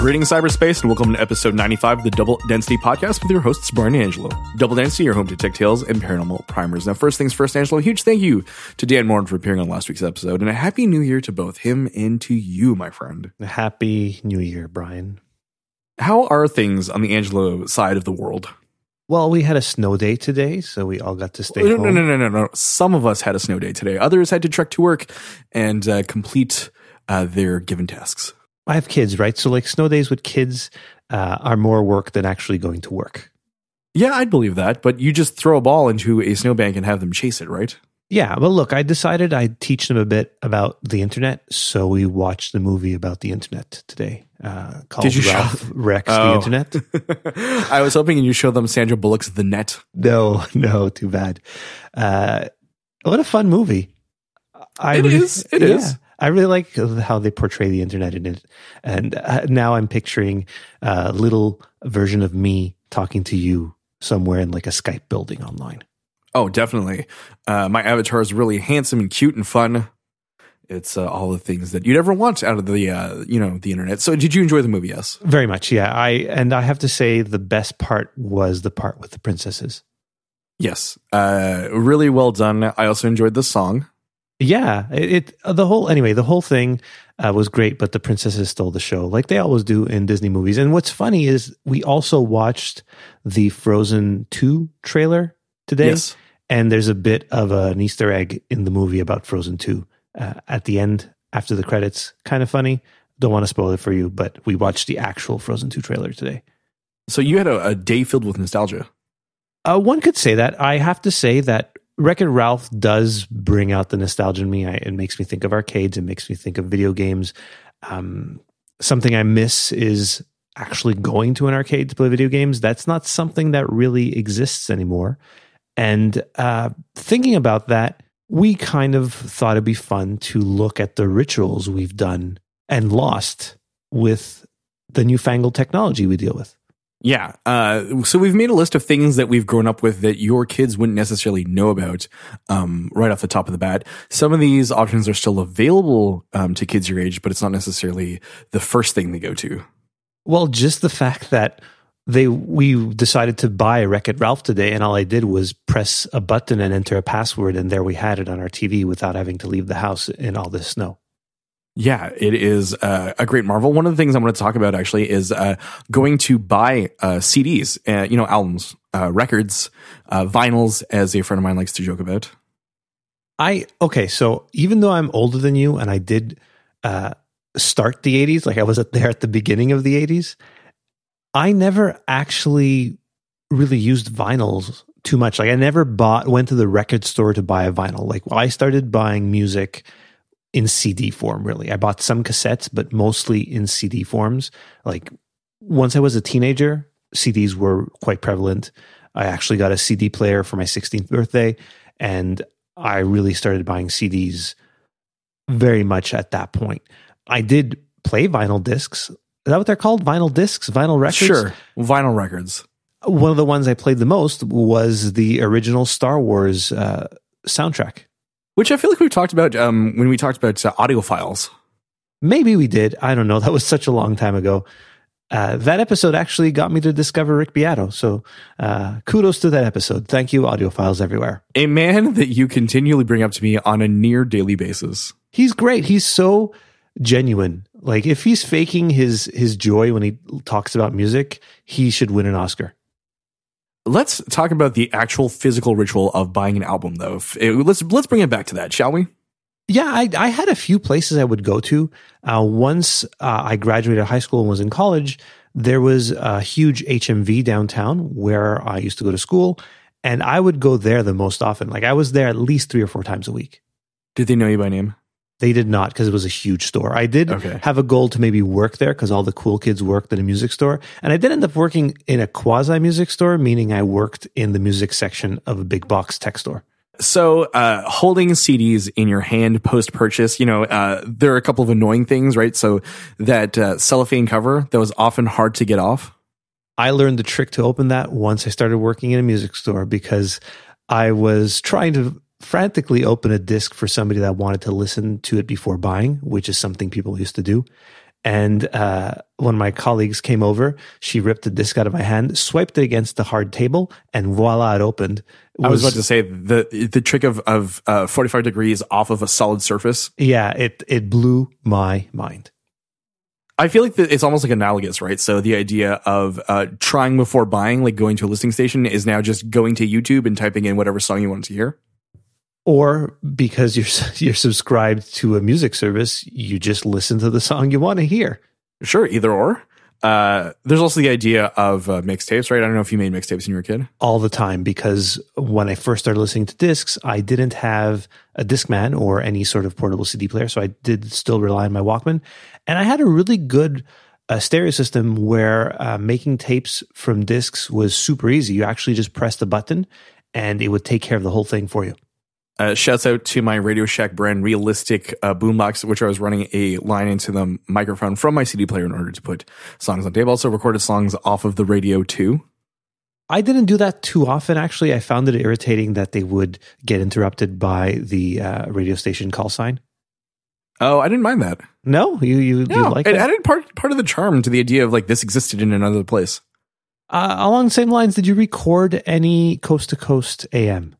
Greetings, cyberspace, and welcome to episode 95 of the Double Density Podcast with your hosts, Brian and Angelo. Double Density, your home to tech tales and paranormal primers. Now, first things first, Angelo, huge thank you to Dan Moren for appearing on last week's episode, and a happy new year to both him and to you, my friend. Happy New Year, Brian. How are things on the Angelo side of the world? Well, we had a snow day today, so we all got to stay no, home. No, no, no, no, no. Some of us had a snow day today. Others had to trek to work and uh, complete uh, their given tasks. I have kids, right? So, like, snow days with kids uh, are more work than actually going to work. Yeah, I'd believe that. But you just throw a ball into a snowbank and have them chase it, right? Yeah, well, look, I decided I'd teach them a bit about the internet, so we watched the movie about the internet today uh, called Did you Ralph show- Wrecks Oh. the Internet. I was hoping you show them Sandra Bullock's The Net. No, no, too bad. Uh, what a fun movie! I It is, it is. I really like how they portray the internet in it, and uh, now I'm picturing a little version of me talking to you somewhere in like a Skype building online. Oh, definitely. Uh, my avatar is really handsome and cute and fun. It's uh, all the things that you'd ever want out of the uh, you know the internet. So, did you enjoy the movie? Yes. Very much, yeah. I and I have to say the best part was the part with the princesses. Yes. Uh, really well done. I also enjoyed the song. Yeah, it, it the whole anyway the whole thing uh, was great, but the princesses stole the show like they always do in Disney movies. And what's funny is we also watched the Frozen two trailer today, Yes. and there's a bit of an Easter egg in the movie about Frozen two uh, at the end after the credits. Kind of funny. Don't want to spoil it for you, but we watched the actual Frozen two trailer today. So you had a, a day filled with nostalgia. Uh, one could say that. I have to say that Wreck It Ralph does bring out the nostalgia in me. I, it makes me think of arcades. It makes me think of video games. Um, something I miss is actually going to an arcade to play video games. That's not something that really exists anymore. And uh, thinking about that, we kind of thought it'd be fun to look at the rituals we've done and lost with the newfangled technology we deal with. Yeah. Uh, so we've made a list of things that we've grown up with that your kids wouldn't necessarily know about um, right off the top of the bat. Some of these options are still available um, to kids your age, but it's not necessarily the first thing they go to. Well, just the fact that they we decided to buy a Wreck It Ralph today, and all I did was press a button and enter a password, and there we had it on our TV without having to leave the house in all this snow. Yeah, it is uh, a great marvel. One of the things I'm going to talk about actually is uh, going to buy uh, CDs, uh, you know, albums, uh, records, uh, vinyls, as a friend of mine likes to joke about. I okay, so even though I'm older than you, and I did start the '80s, like I was there at the beginning of the '80s, I never actually really used vinyls too much. Like I never bought went to the record store to buy a vinyl. Like I started buying music in CD form. Really, I bought some cassettes, but mostly in CD forms. Like once I was a teenager, CDs were quite prevalent. I actually got a CD player for my 16th birthday, and I really started buying CDs very much at that point. I did play vinyl discs. Is that what they're called? Vinyl discs, vinyl records. Sure, vinyl records. One of the ones I played the most was the original Star Wars uh, soundtrack. Which I feel like we've talked about um, when we talked about uh, audiophiles. Maybe we did. I don't know. That was such a long time ago. Uh, that episode actually got me to discover Rick Beato. So uh, kudos to that episode. Thank you, audiophiles everywhere. A man that you continually bring up to me on a near daily basis. He's great. He's so genuine. Like if he's faking his his joy when he talks about music, he should win an Oscar. Let's talk about the actual physical ritual of buying an album, though. Let's let's bring it back to that, shall we? Yeah, I, I had a few places I would go to. Uh, once uh, I graduated high school and was in college, there was a huge HMV downtown where I used to go to school, and I would go there the most often. Like I was there at least three or four times a week. Did they know you by name? They did not because it was a huge store. I did Okay. have a goal to maybe work there because all the cool kids worked in a music store. And I did end up working in a quasi music store, meaning I worked in the music section of a big box tech store. So, uh, holding CDs in your hand post purchase, you know, uh, there are a couple of annoying things, right? So, that uh, cellophane cover that was often hard to get off. I learned the trick to open that once I started working in a music store because I was trying to frantically open a disc for somebody that wanted to listen to it before buying, which is something people used to do. And uh, when my colleagues came over, she ripped the disc out of my hand, swiped it against the hard table, and voila, it opened. It I was about to say the the trick of of uh, 45 degrees off of a solid surface. yeah, it it blew my mind. I feel like that it's almost like analogous, right? So the idea of uh, trying before buying, like going to a listening station, is now just going to YouTube and typing in whatever song you want to hear. Or because you're you're subscribed to a music service, you just listen to the song you want to hear. Sure, either or. Uh, there's also the idea of uh, mixtapes, right? I don't know if you made mixtapes when you were a kid. all the time because when I first started listening to discs, I didn't have a Discman or any sort of portable CD player. So I did still rely on my Walkman. And I had a really good uh, stereo system where uh, making tapes from discs was super easy. You actually just pressed a button and it would take care of the whole thing for you. Uh, shouts out to my Radio Shack brand realistic uh, boombox, which I was running a line into the microphone from my CD player in order to put songs on tape. Also recorded songs off of the radio too. I didn't do that too often, actually. I found it irritating that they would get interrupted by the uh, radio station call sign. Oh, I didn't mind that. No, you you, you like it that? added part part of the charm to the idea of like this existed in another place. Uh, along the same lines, did you record any coast to coast AM?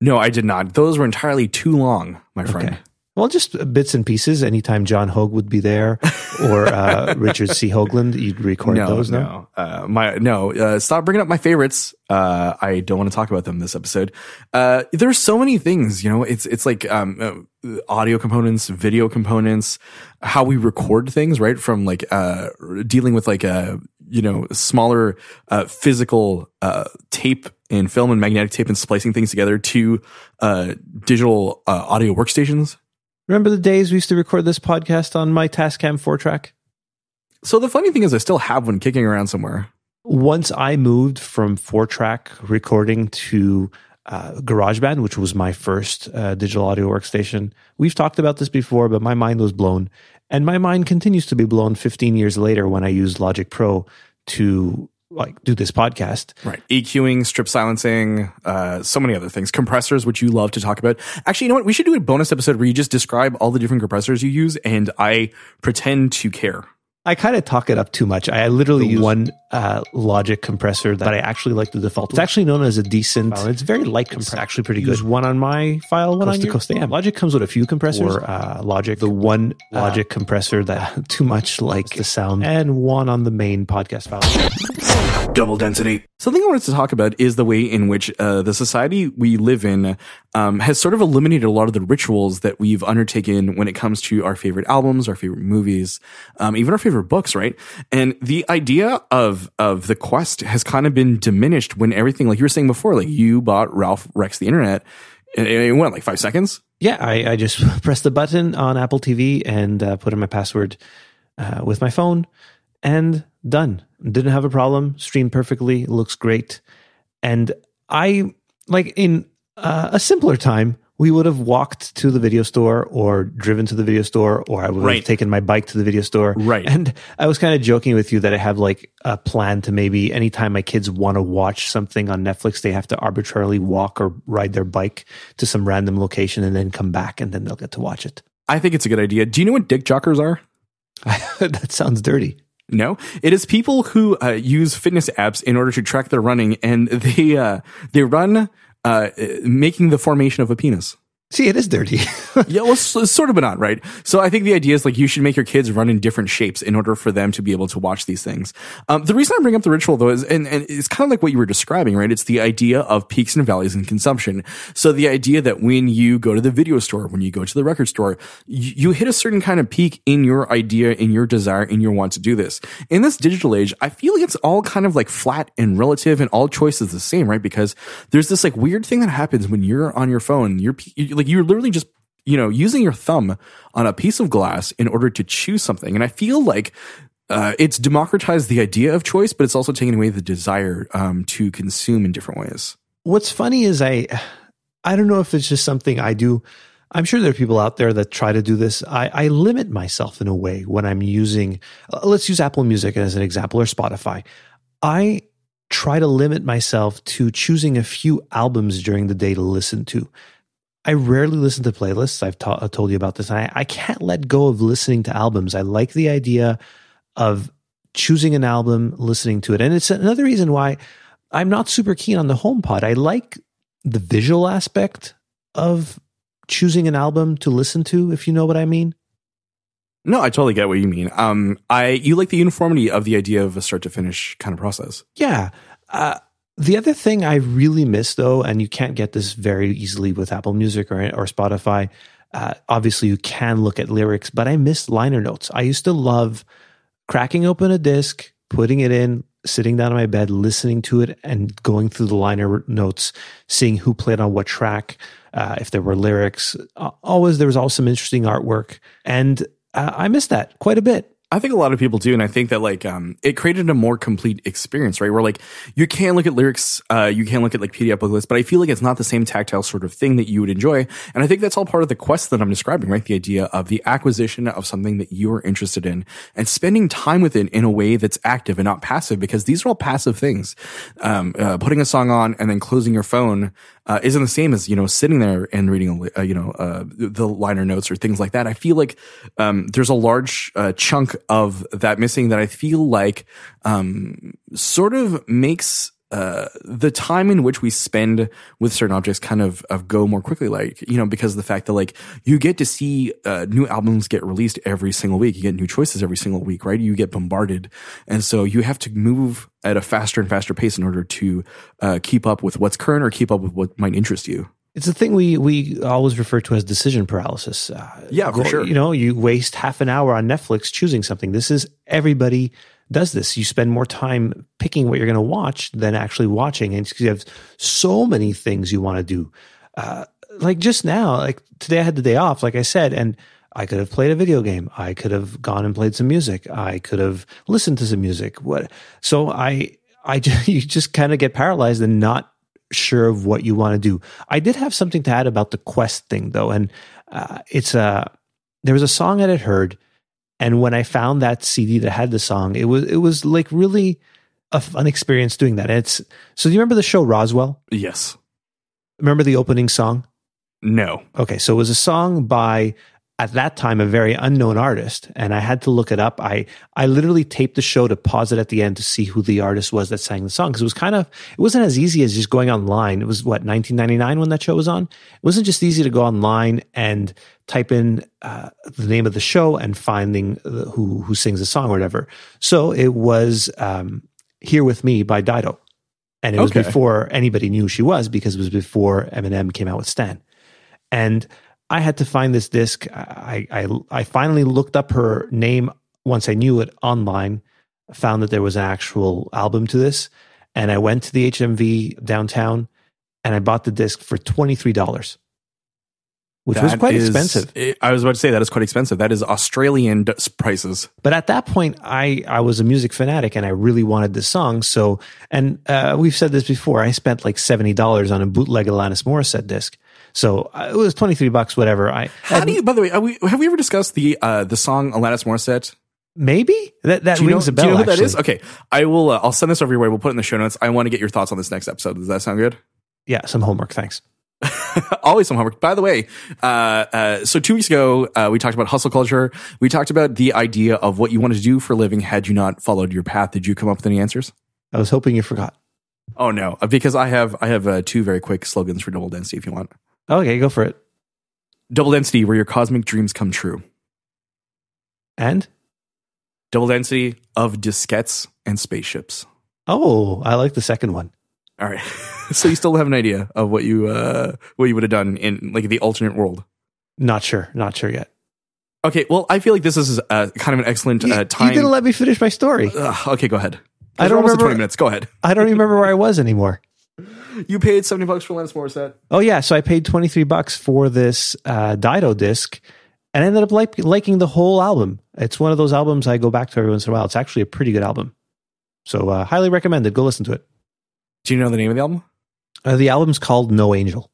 No, I did not. Those were entirely too long, my friend. Okay. Well, just bits and pieces. Anytime John Hogue would be there, or uh, Richard C. Hoagland, you'd record no, those. No, no, uh, my no. Uh, stop bringing up my favorites. Uh, I don't want to talk about them this episode. Uh, there's so many things. You know, it's it's like um, uh, audio components, video components, how we record things, right? From like uh, dealing with like a you know smaller uh, physical uh, tape and film and magnetic tape and splicing things together to uh, digital uh, audio workstations. Remember the days we used to record this podcast on my Tascam four track? So the funny thing is, I still have one kicking around somewhere. Once I moved from four track recording to uh, GarageBand, which was my first uh, digital audio workstation, we've talked about this before, but my mind was blown. And my mind continues to be blown 15 years later when I use Logic Pro to like do this podcast. Right. EQing, strip silencing, uh, so many other things. Compressors, which you love to talk about. Actually, you know what? We should do a bonus episode where you just describe all the different compressors you use and I pretend to care. I kind of talk it up too much. I literally use one uh, Logic compressor that I actually like the default. It's actually known as a decent. It's very light compressor. It's actually pretty good. Use one on my file, one coast on to coast AM. Logic comes with a few compressors. Or uh, Logic, the one Logic compressor that too much like the sound, and one on the main podcast file. Double density. Something I wanted to talk about is the way in which uh, the society we live in um, has sort of eliminated a lot of the rituals that we've undertaken when it comes to our favorite albums, our favorite movies, um, even our favorite books, right? And the idea of of the quest has kind of been diminished when everything, like you were saying before, like you bought Ralph Rex the Internet. and It went like five seconds. Yeah, I, I just pressed the button on Apple TV and uh, put in my password uh, with my phone, and done. Didn't have a problem. Streamed perfectly. Looks great. And I like in uh, a simpler time, we would have walked to the video store or driven to the video store, or I would Right. have taken my bike to the video store. Right. And I was kind of joking with you that I have like a plan to maybe anytime my kids want to watch something on Netflix, they have to arbitrarily walk or ride their bike to some random location and then come back and then they'll get to watch it. I think it's a good idea. Do you know what dick jockers are? that sounds dirty. No, it is people who uh, use fitness apps in order to track their running, and they uh, they run uh, making the formation of a penis. See, it is dirty. yeah, well, s- sort of, but not right. So I think the idea is like you should make your kids run in different shapes in order for them to be able to watch these things. Um, the reason I bring up the ritual though is, and, and it's kind of like what you were describing, right? It's the idea of peaks and valleys in consumption. So the idea that when you go to the video store, when you go to the record store, you, you hit a certain kind of peak in your idea, in your desire, in your want to do this. In this digital age, I feel like it's all kind of like flat and relative, and all choice is the same, right? Because there's this like weird thing that happens when you're on your phone. You're you- like you're literally just you know using your thumb on a piece of glass in order to choose something, and I feel like. Uh, it's democratized the idea of choice, but it's also taken away the desire um, to consume in different ways. What's funny is I, I don't know if it's just something I do. I'm sure there are people out there that try to do this. I, I limit myself in a way when I'm using, uh, let's use Apple Music as an example or Spotify. I try to limit myself to choosing a few albums during the day to listen to. I rarely listen to playlists. I've, ta- I've told you about this. I, I can't let go of listening to albums. I like the idea of choosing an album, listening to it. And it's another reason why I'm not super keen on the HomePod. I like the visual aspect of choosing an album to listen to, if you know what I mean. No, I totally get what you mean. Um, I you like the uniformity of the idea of a start to finish kind of process. Yeah. Uh, the other thing I really miss, though, and you can't get this very easily with Apple Music or or Spotify. Uh, obviously, you can look at lyrics, but I miss liner notes. I used to love cracking open a disc, putting it in, sitting down on my bed, listening to it, and going through the liner notes, seeing who played on what track, uh, if there were lyrics. Always, there was always some interesting artwork, and uh, I miss that quite a bit. I think a lot of people do, and I think that like um, it created a more complete experience, right? Where like you can look at lyrics, uh, you can look at like PDF lists, but I feel like it's not the same tactile sort of thing that you would enjoy. And I think that's all part of the quest that I'm describing, right? The idea of the acquisition of something that you are interested in and spending time with it in a way that's active and not passive, because these are all passive things. Um, uh, putting a song on and then closing your phone uh, isn't the same as you know sitting there and reading uh, you know uh, the liner notes or things like that. I feel like um, there's a large uh, chunk of that missing that I feel like um, sort of makes uh, the time in which we spend with certain objects kind of, of go more quickly, like, you know, because of the fact that like you get to see, uh, new albums get released every single week. You get new choices every single week, right? You get bombarded. And so you have to move at a faster and faster pace in order to, uh, keep up with what's current or keep up with what might interest you. It's a thing we we always refer to as decision paralysis. Uh, yeah, for sure. You know, you waste half an hour on Netflix choosing something. This is everybody does this. You spend more time picking what you're going to watch than actually watching, and you have so many things you want to do. Uh, like just now, like today, I had the day off, like I said, and I could have played a video game. I could have gone and played some music. I could have listened to some music. What? So I, I just, you just kind of get paralyzed and not sure of what you want to do. I did have something to add about the quest thing though, and uh, it's a there was a song I had heard, and when I found that CD that had the song, it was it was like really a fun experience doing that. And it's so. Do you remember the show Roswell? Yes. Remember the opening song? No. Okay, so it was a song by at that time a very unknown artist and i had to look it up. I i literally taped the show to pause it at the end to see who the artist was that sang the song because it was kind of it wasn't as easy as just going online. It was what 1999 when that show was on? It wasn't just easy to go online and type in uh, the name of the show and finding who who sings the song or whatever. So it was um, here with me by dido. And it was before anybody knew who she was because it was before eminem came out with stan. And I had to find this disc. I, I I finally looked up her name once I knew it online. Found that there was an actual album to this, and I went to the HMV downtown, and I bought the disc for twenty three dollars, which was quite is- expensive. I was about to say that is quite expensive. That is Australian d- prices. But at that point, I I was a music fanatic, and I really wanted this song. So, and uh, we've said this before. I spent like seventy dollars on a bootleg Alanis Morissette disc. So uh, it was twenty three bucks, whatever. I How do you? By the way, we, have we ever discussed the uh, the song Alanis Morissette? maybe that that Do you know, rings a bell. do you know who actually. that is? Okay, I will. Uh, I'll send this over your way. We'll put it in the show notes. I want to get your thoughts on this next episode. Does that sound good? Yeah, some homework. Thanks. Always some homework. By the way, uh, uh, so two weeks ago, uh, we talked about hustle culture. We talked about the idea of what you wanted to do for a living had you not followed your path. Did you come up with any answers? I was hoping you forgot. Oh no, because I have I have uh, two very quick slogans for double density. If you want, Okay, go for it. double density, where your cosmic dreams come true. And Double density of diskettes and spaceships. oh, I like the second one. All right. so you still have an idea of what you uh what you would have done in like the alternate world. Not sure. Not sure yet. Okay, well, I feel like this is uh, kind of an excellent You, uh, you time. didn't let me finish my story. Ugh, okay, go ahead. I don't remember- twenty minutes. Go ahead. I don't even remember where I was anymore. You paid seventy bucks for Alanis Morissette. Oh yeah, so I paid twenty three bucks for this uh, Dido disc, and I ended up like, liking the whole album. It's one of those albums I go back to every once in a while. It's actually a pretty good album, so uh, highly recommended. Go listen to it. Do you know the name of the album? Uh, the album's called No Angel.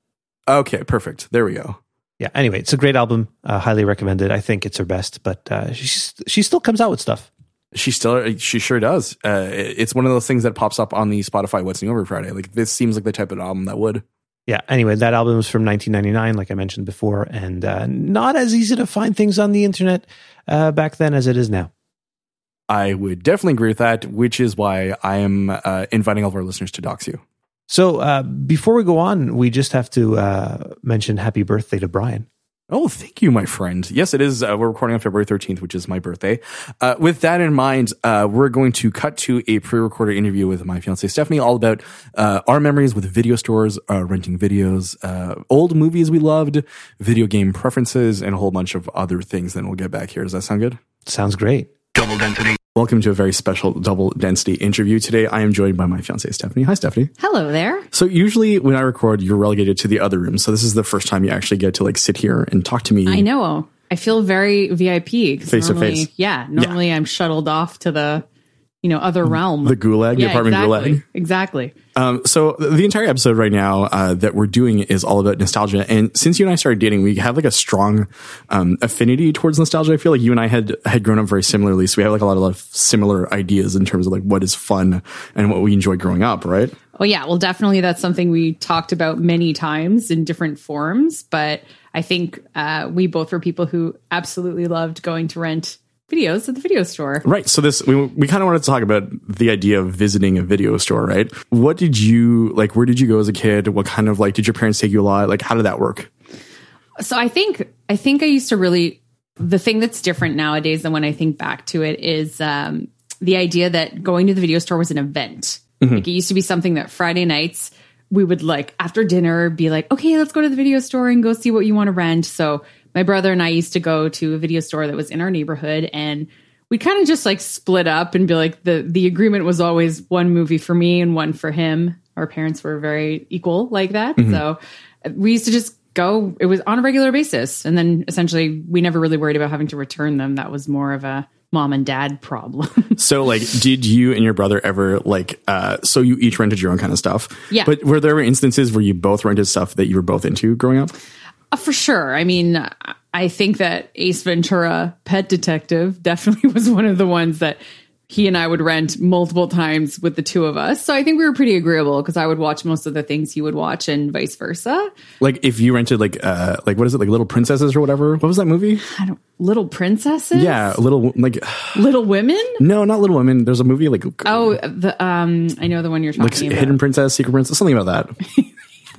Okay, perfect. There we go. Yeah. Anyway, it's a great album. Uh, highly recommended. I think it's her best, but uh, she's, she still comes out with stuff. She still, she sure does. Uh, it's one of those things that pops up on the Spotify What's New Over Friday. Like this seems like the type of album that would. yeah. Anyway, that album was from 1999, like I mentioned before, and uh, not as easy to find things on the internet uh, back then as it is now. I would definitely agree with that, which is why I am uh, inviting all of our listeners to dox you. So uh, before we go on, we just have to uh, mention happy birthday to Brian. Oh, thank you, my friend. Yes, it is. Uh, we're recording on February 13th, which is my birthday. Uh, with that in mind, uh, we're going to cut to a pre-recorded interview with my fiance Stephanie, all about uh, our memories with video stores, uh, renting videos, uh, old movies we loved, video game preferences, and a whole bunch of other things. Then we'll get back here. Does that sound good? Sounds great. Double density. Welcome to a very special double density interview. Today, I am joined by my fiance Stephanie. Hi, Stephanie. Hello there. So usually when I record, you're relegated to the other room. So this is the first time you actually get to like sit here and talk to me. I know. I feel very VIP. Face to normally- face. Yeah. Normally I'm shuttled off to the, you know, other realm. The gulag, the apartment exactly. gulag. Exactly. Um, so the entire episode right now uh, that we're doing is all about nostalgia. And since you and I started dating, we have like a strong um, affinity towards nostalgia. I feel like you and I had had grown up very similarly, so we have like a lot, a lot of similar ideas in terms of like what is fun and what we enjoy growing up, right? Oh yeah. Well, definitely that's something we talked about many times in different forms, but I think uh, we both were people who absolutely loved going to rent videos at the video store. Right. So this we we kind of wanted to talk about the idea of visiting a video store, right? What did you like? Where did you go as a kid? What kind of like did your parents take you a lot? Like how did that work? So I think I think I used to really the thing that's different nowadays than when I think back to it is um, the idea that going to the video store was an event. Like it used to be something that Friday nights we would like after dinner be like, okay, let's go to the video store and go see what you want to rent. So my brother and I used to go to a video store that was in our neighborhood and we kind of just like split up and be like the the agreement was always one movie for me and one for him. Our parents were very equal like that. So uh, we used to just go it was on a regular basis and then essentially we never really worried about having to return them. That was more of a mom and dad problem. So like did you and your brother ever like uh so you each rented your own kind of stuff? Yeah. But were there instances where you both rented stuff that you were both into growing up? Uh, For sure. I mean, I think that Ace Ventura Pet Detective definitely was one of the ones that he and I would rent multiple times with the two of us. So I think we were pretty agreeable because I would watch most of the things he would watch and vice versa. Like if you rented like uh like what is it like Little Princesses or whatever? What was that movie? I don't, Little Princesses? Yeah, little like Little Women? no, not Little Women. There's a movie like Oh, the um, I know the one you're like talking about. Hidden Princess, Secret Princess, something about that.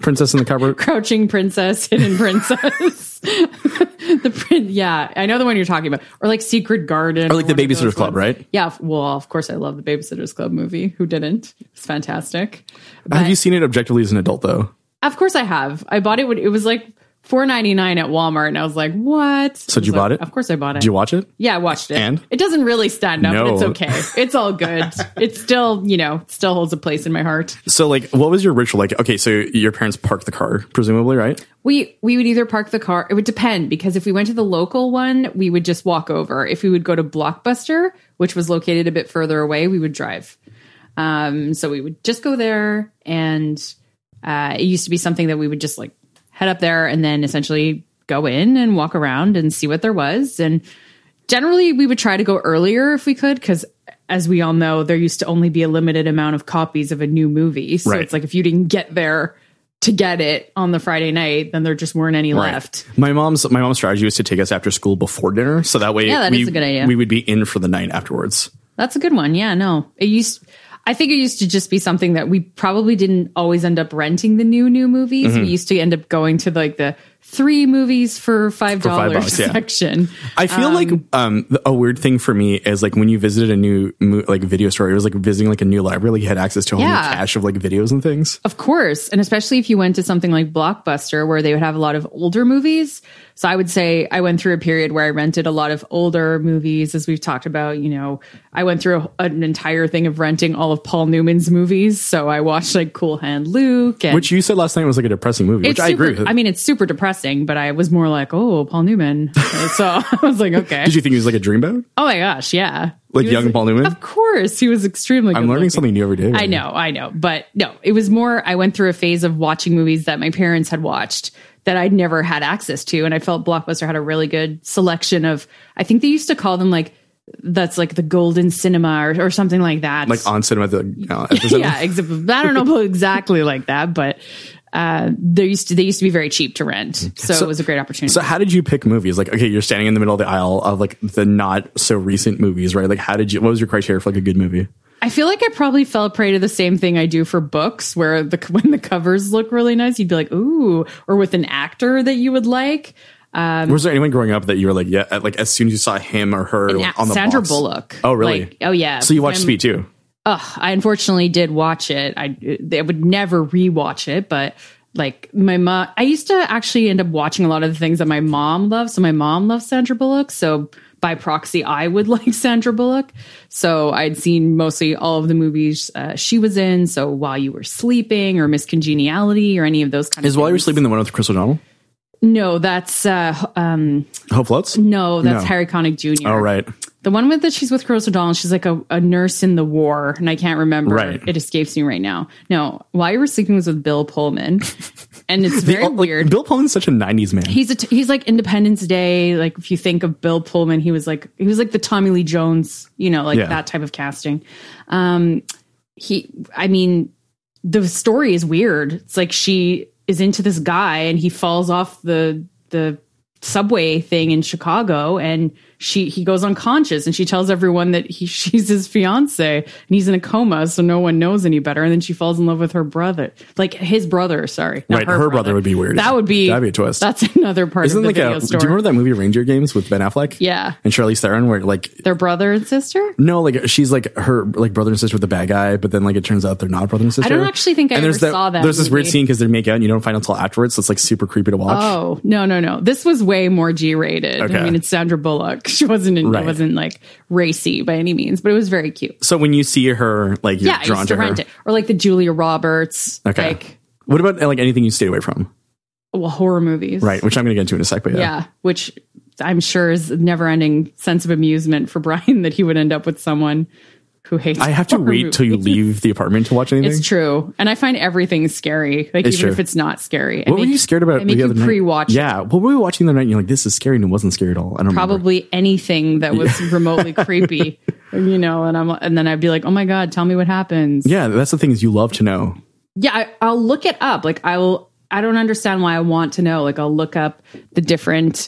Princess in the cupboard. Crouching Princess, Hidden Princess. the print, yeah, I know the one you're talking about, or like Secret Garden, Or like the one of those Babysitter's Club, ones. right? Yeah, well, of course, I love the Babysitter's Club movie. Who didn't? It's fantastic. Have you seen it objectively as an adult though? Of course, I have. I bought it when it was like four ninety nine at Walmart, and I was like, "What?" So did you was bought it? Of course, I bought it. Did you watch it? yeah, I watched it. And? it doesn't really stand up, but it's okay. It's all good. it still, you know, still holds a place in my heart. So like what was your ritual like? Okay, so your parents parked the car, presumably, right? We we would either park the car. It would depend because if we went to the local one, we would just walk over. If we would go to Blockbuster, which was located a bit further away, we would drive. Um, so we would just go there, and uh, it used to be something that we would just like head up there and then essentially go in and walk around and see what there was. And generally, we would try to go earlier if we could because. As we all know, there used to only be a limited amount of copies of a new movie. So Right. it's like if you didn't get there to get it on the Friday night, then there just weren't any left. My mom's my mom's strategy was to take us after school before dinner, so that way Yeah, that we, is a good idea. we would be in for the night afterwards. That's a good one. Yeah, no. It used I think it used to just be something that we probably didn't always end up renting the new new movies. Mm-hmm. We used to end up going to like the three movies for five dollars yeah. section. I feel like um a weird thing for me is like when you visited a new like video store, it was like visiting like a new library. You had access to a whole new cache of like videos and things. Of course, and especially if you went to something like Blockbuster where they would have a lot of older movies. So I would say I went through a period where I rented a lot of older movies, as we've talked about. You know, I went through a, an entire thing of renting all of Paul Newman's movies. So I watched like Cool Hand Luke, and Which you said last night was like a depressing movie, which it's I agree with. I mean, it's super depressing, but I was more like, oh, Paul Newman. so I was like, okay. Did you think he was like a dreamboat? oh my gosh, yeah. Like He young Paul Newman? Of course, he was extremely. I'm learning something new every day. I know, I know, but no, it was more. I went through a phase of watching movies that my parents had watched that I'd never had access to, and I felt Blockbuster had a really good selection of. I think they used to call them like that's like the golden cinema or, or something like that. Like on cinema the, uh, the cinema. yeah, I don't know exactly like that, but uh, there used to they used to be very cheap to rent, so, So- it was a great opportunity. So how did you pick movies? Like, okay, you're standing in the middle of the aisle of like the not so recent movies, right? Like, how did you? What was your criteria for like a good movie? I feel like I probably fell prey to the same thing I do for books, where the when the covers look really nice, you'd be like, "Ooh," or with an actor that you would like. Um, was there anyone growing up that you were like, yeah, like as soon as you saw him or her And on the Sandra box? Bullock. Oh, really? Like, oh yeah. So you watched Speed too? Ugh, I unfortunately did watch it. I I would never rewatch it, but like my mom, I used to actually end up watching a lot of the things that my mom loves. So my mom loves Sandra Bullock. So by proxy, I would like Sandra Bullock. So I'd seen mostly all of the movies uh, she was in. So while you were sleeping, or Miss Congeniality, or any of those kind Is of Is While You Were. Sleeping the one with Chris O'Donnell? No, that's uh, um, Hope Floats? no, that's No. Harry Connick Jr. Oh, right. The one with that she's with Chris O'Donnell, she's like a, a nurse in the war, and I can't remember. Right. It escapes me right now. No, While You Were Sleeping was with Bill Pullman, and it's very Oh, like, weird. Bill Pullman's such a '90s man. he's a t- he's like Independence Day. Like if you think of Bill Pullman, he was like he was like the Tommy Lee Jones, you know, like Yeah. that type of casting. Um, he, I mean, the story is weird. It's like she is into this guy, and he falls off the the subway thing in Chicago, and she he goes unconscious, and she tells everyone that he she's his fiance, and he's in a coma, so no one knows any better. And then she falls in love with her brother, like his brother. Sorry, Right, her brother would be weird. That would be That'd be a twist. That's another part Isn't of the like video a? store. Do you remember that movie Reindeer Games with Ben Affleck? Yeah. and Charlize Theron, where like Their brother and sister? no, like she's like her like brother and sister with the bad guy, but then like it turns out they're not brother and sister. I don't actually think I and ever saw that There's this weird scene because they make out and you don't find out until afterwards, so it's like super creepy to watch. Oh, no, no, no. This was way more G rated. Okay. I mean, it's Sandra Bullock. She wasn't in, Right. it wasn't like racy by any means, but it was very cute. So when you see her, like you're Yeah, drawn to to her. it. Or like the Julia Roberts, Okay. like What about like anything you stayed away from? well, horror movies. Right, which I'm going to get into in a sec. But yeah, Yeah. Which I'm sure is a never ending sense of amusement for Brian that he would end up with someone who hates I have to wait till you leave the apartment to watch anything. It's true. And I find everything scary. Like It's even true. if it's not scary. I What were you scared about I make the you other night? pre-watch it. Yeah, what were we watching the night? And you're like, this is scary, and it wasn't scary at all. I don't remember. probably anything that was remotely creepy, you know, and I'm and then I'd be like, "Oh my god, tell me what happens." Yeah, that's the thing is you love to know. Yeah, I, I'll look it up. Like I will I don't understand why I want to know. Like I'll look up the different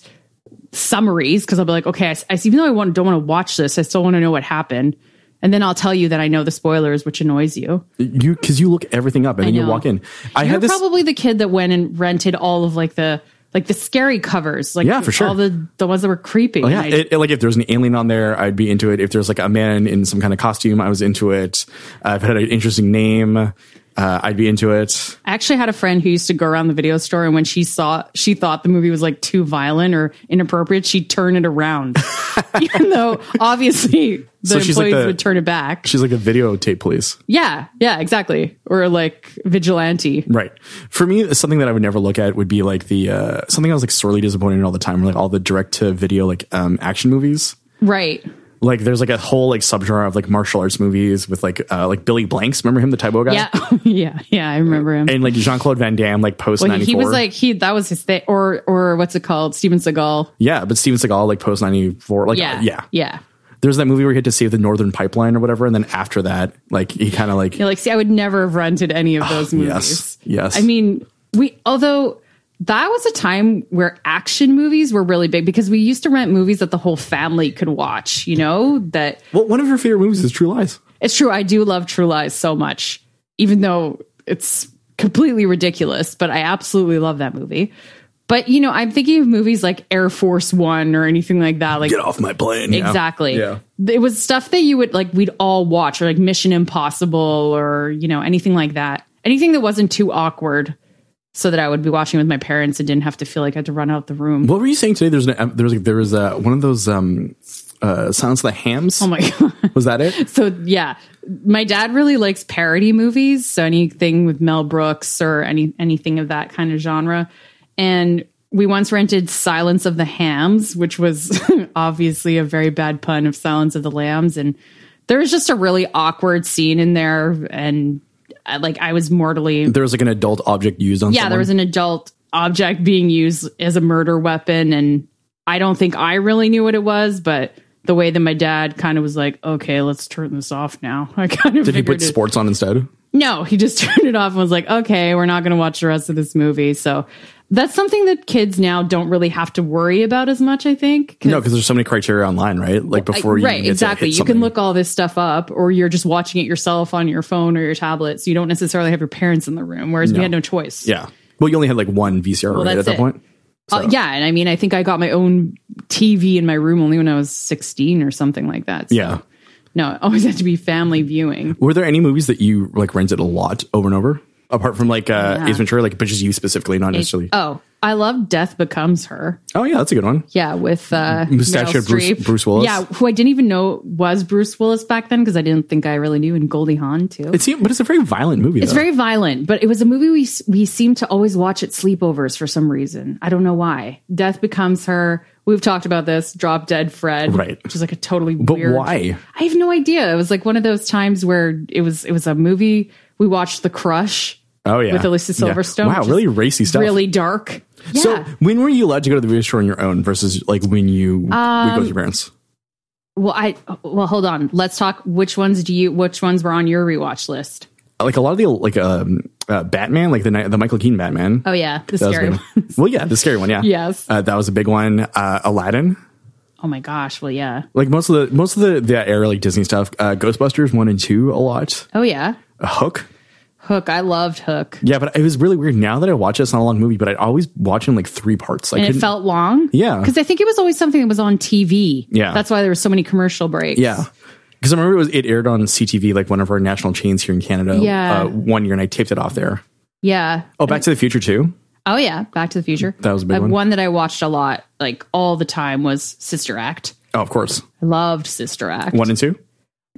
summaries because I'll be like, "Okay, I, I even though I want don't want to watch this, I still want to know what happened." And then I'll tell you that I know the spoilers, which annoys you. You because you look everything up and then you walk in. I You're had this. probably the kid that went and rented all of like the like the scary covers, like Yeah, for sure. all the the ones that were creepy. Oh, yeah, I- it, it- like if there's an alien on there, I'd be into it. If there's like a man in some kind of costume, I was into it. Uh, if it had an interesting name, uh, I'd be into it. I actually had a friend who used to go around the video store, and when she saw, she thought the movie was like too violent or inappropriate, she'd turn it around, even though obviously the So she's like employees the- would turn it back. She's like a videotape police. Yeah, yeah, exactly, or like vigilante. Right. For me, something that I would never look at would be like the uh, something I was like sorely disappointed in all the time, like all the direct to video like um, action movies. Right. Like there's like a whole like subgenre of like martial arts movies with like uh, like Billy Blanks. Remember him, the Tae Bo guy? Yeah, yeah, yeah. I remember him. And like Jean Claude Van Damme, like post Well, ninety he, four. he was like he that was his thing, or or what's it called? Steven Seagal. yeah, but Steven Seagal like post ninety four. Like Yeah, yeah, yeah. There's that movie where he had to save the Northern Pipeline or whatever, and then after that, like he kind of like You're like, see, I would never have rented any of those movies. yes, yes. I mean, we although that was a time where action movies were really big because we used to rent movies that the whole family could watch, you know? That well, one of your favorite movies is True Lies. it's true, I do love True Lies so much, even though it's completely ridiculous, but I absolutely love that movie. But you know, I'm thinking of movies like Air Force One or anything like that. Like Get off my plane. Exactly. Yeah. It was stuff that you would like we'd all watch or like Mission Impossible or, you know, anything like that. Anything that wasn't too awkward so that I would be watching with my parents and didn't have to feel like I had to run out the room. What were you saying today? There's an, there was like, there was a, one of those um uh Silence of the Hams. Oh my god. was that it? So yeah, my dad really likes parody movies, so anything with Mel Brooks or any anything of that kind of genre. And we once rented Silence of the Hams, which was obviously a very bad pun of Silence of the Lambs and there was just a really awkward scene in there and like I was mortally There was like an adult object used on. yeah, someone. there was an adult object being used as a murder weapon, and I don't think I really knew what it was, but the way that my dad kind of was like, "Okay, let's turn this off now." I kind of Did he put it- sports on instead? No, he just turned it off and was like, okay, we're not going to watch the rest of this movie. So that's something that kids now don't really have to worry about as much, I think. No, because there's so many criteria online, right? Like before you right, exactly. You can look all this stuff up, or you're just watching it yourself on your phone or your tablet. So you don't necessarily have your parents in the room, whereas we had no choice. Yeah. Well, you only had like one VCR right at that it. point. Uh, yeah. And I mean, I think I got my own TV in my room only when I was 16 or something like that. So, Yeah. No, it always had to be family viewing. Were there any movies that you like rented a lot over and over? Apart from like uh Yeah. Ace Ventura, like but just you specifically, not necessarily. Oh, I love Death Becomes Her. Oh yeah, that's a good one. Yeah, with uh, Mustachioed Meryl Bruce- Bruce Willis. Yeah, who I didn't even know was Bruce Willis back then because I didn't think I really knew, and Goldie Hawn too. It seemed, but it's a very violent movie. It's though. very violent, but it was a movie we we seem to always watch at sleepovers for some reason. I don't know why. Death becomes her. We've talked about this. Drop Dead Fred, Right. Which is like a totally But weird. why? I have no idea. It was like one of those times where it was it was a movie we watched, The Crush, Oh yeah, with Alyssa Yeah. Silverstone. Wow, really racy stuff. really dark. Yeah. So when were you allowed to go to the video store on your own versus like when you would go Um, with your parents? well, I well hold on. Let's talk. Which ones do you? Which ones were on your rewatch list? Like a lot of the like um uh, Batman, like the the Michael Keaton Batman. Oh yeah, the That scary one. well, yeah, the scary one. Yeah. Yes. Uh, that was a big one. Uh, Aladdin. Oh my gosh. Well, yeah. Like most of the most of the the era like Disney stuff. Uh, Ghostbusters one and two a lot. Oh yeah. A Hook. Hook. I loved Hook. Yeah, but it was really weird. Now that I watch it, it's not a long movie, but I'd always watch it in like three parts. I and it felt long. Yeah. because I think it was always something that was on TV. Yeah. that's why there were so many commercial breaks. Yeah. Because I remember it was it aired on CTV, like one of our national chains here in Canada. Yeah. Uh, one year, and I taped it off there. yeah. Oh, Back to the Future too. Oh yeah, Back to the Future. That was a big Uh, one. that I watched a lot, like all the time, was Sister Act. Oh, of course. I loved Sister Act. One and two.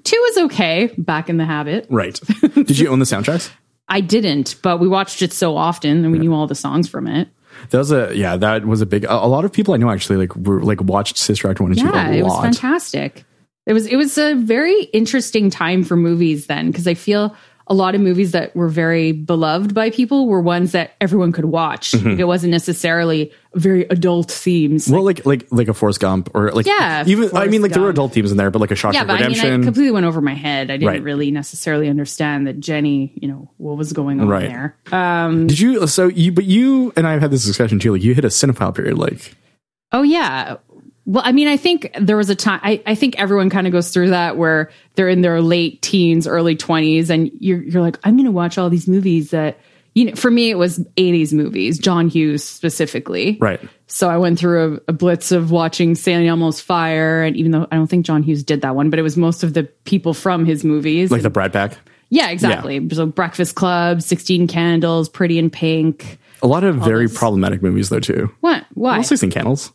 Two was okay. Back in the Habit. Right. Did you own the soundtracks? I didn't, but we watched it so often, and we knew all the songs from it. That was a yeah. That was a big. A, a lot of people I know actually like were like watched Sister Act one and two Yeah, it was fantastic. It was it was a very interesting time for movies then because I feel a lot of movies that were very beloved by people were ones that everyone could watch. Like, it wasn't necessarily very adult themes. Mm-hmm. Well, like like like a Forrest Gump or like Yeah, even I mean like there were adult themes in there, but like a Shawshank yeah, but I mean, Redemption. I completely went over my head. I didn't Right. really necessarily understand that Jenny, you know, what was going on Right. there. Um, Did you? So you, but you and I have had this discussion too. Like you hit a cinephile period. Like Oh yeah. Well, I mean, I think there was a time. I, I think everyone kind of goes through that where they're in their late teens, early twenties, and you're you're like, I'm going to watch all these movies that you know. For me, it was '80s movies, John Hughes specifically. right. So I went through a, a blitz of watching St. Elmo's Fire, and even though I don't think John Hughes did that one, but it was most of the people from his movies. Like the Brat Pack. yeah, exactly. So Breakfast Club, Sixteen Candles, Pretty in Pink. A lot of very this. problematic movies though too. What? Why? Well, Sixteen Candles.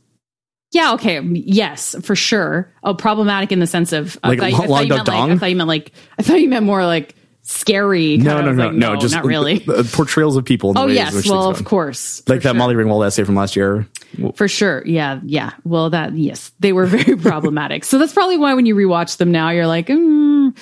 Yeah, okay. Yes, for sure. Oh, problematic in the sense of I Like thought, you- I thought you Dog meant like Dong? I thought you meant like I thought you meant more like scary. No, no, no, like, no, Just not really. portrayals of people. In the Oh yes, well of course, Like that sure. Molly Ringwald essay from last year. for sure. Yeah, yeah. Well, that yes, they were very problematic. So that's probably why when you rewatch them now, you're like, mm,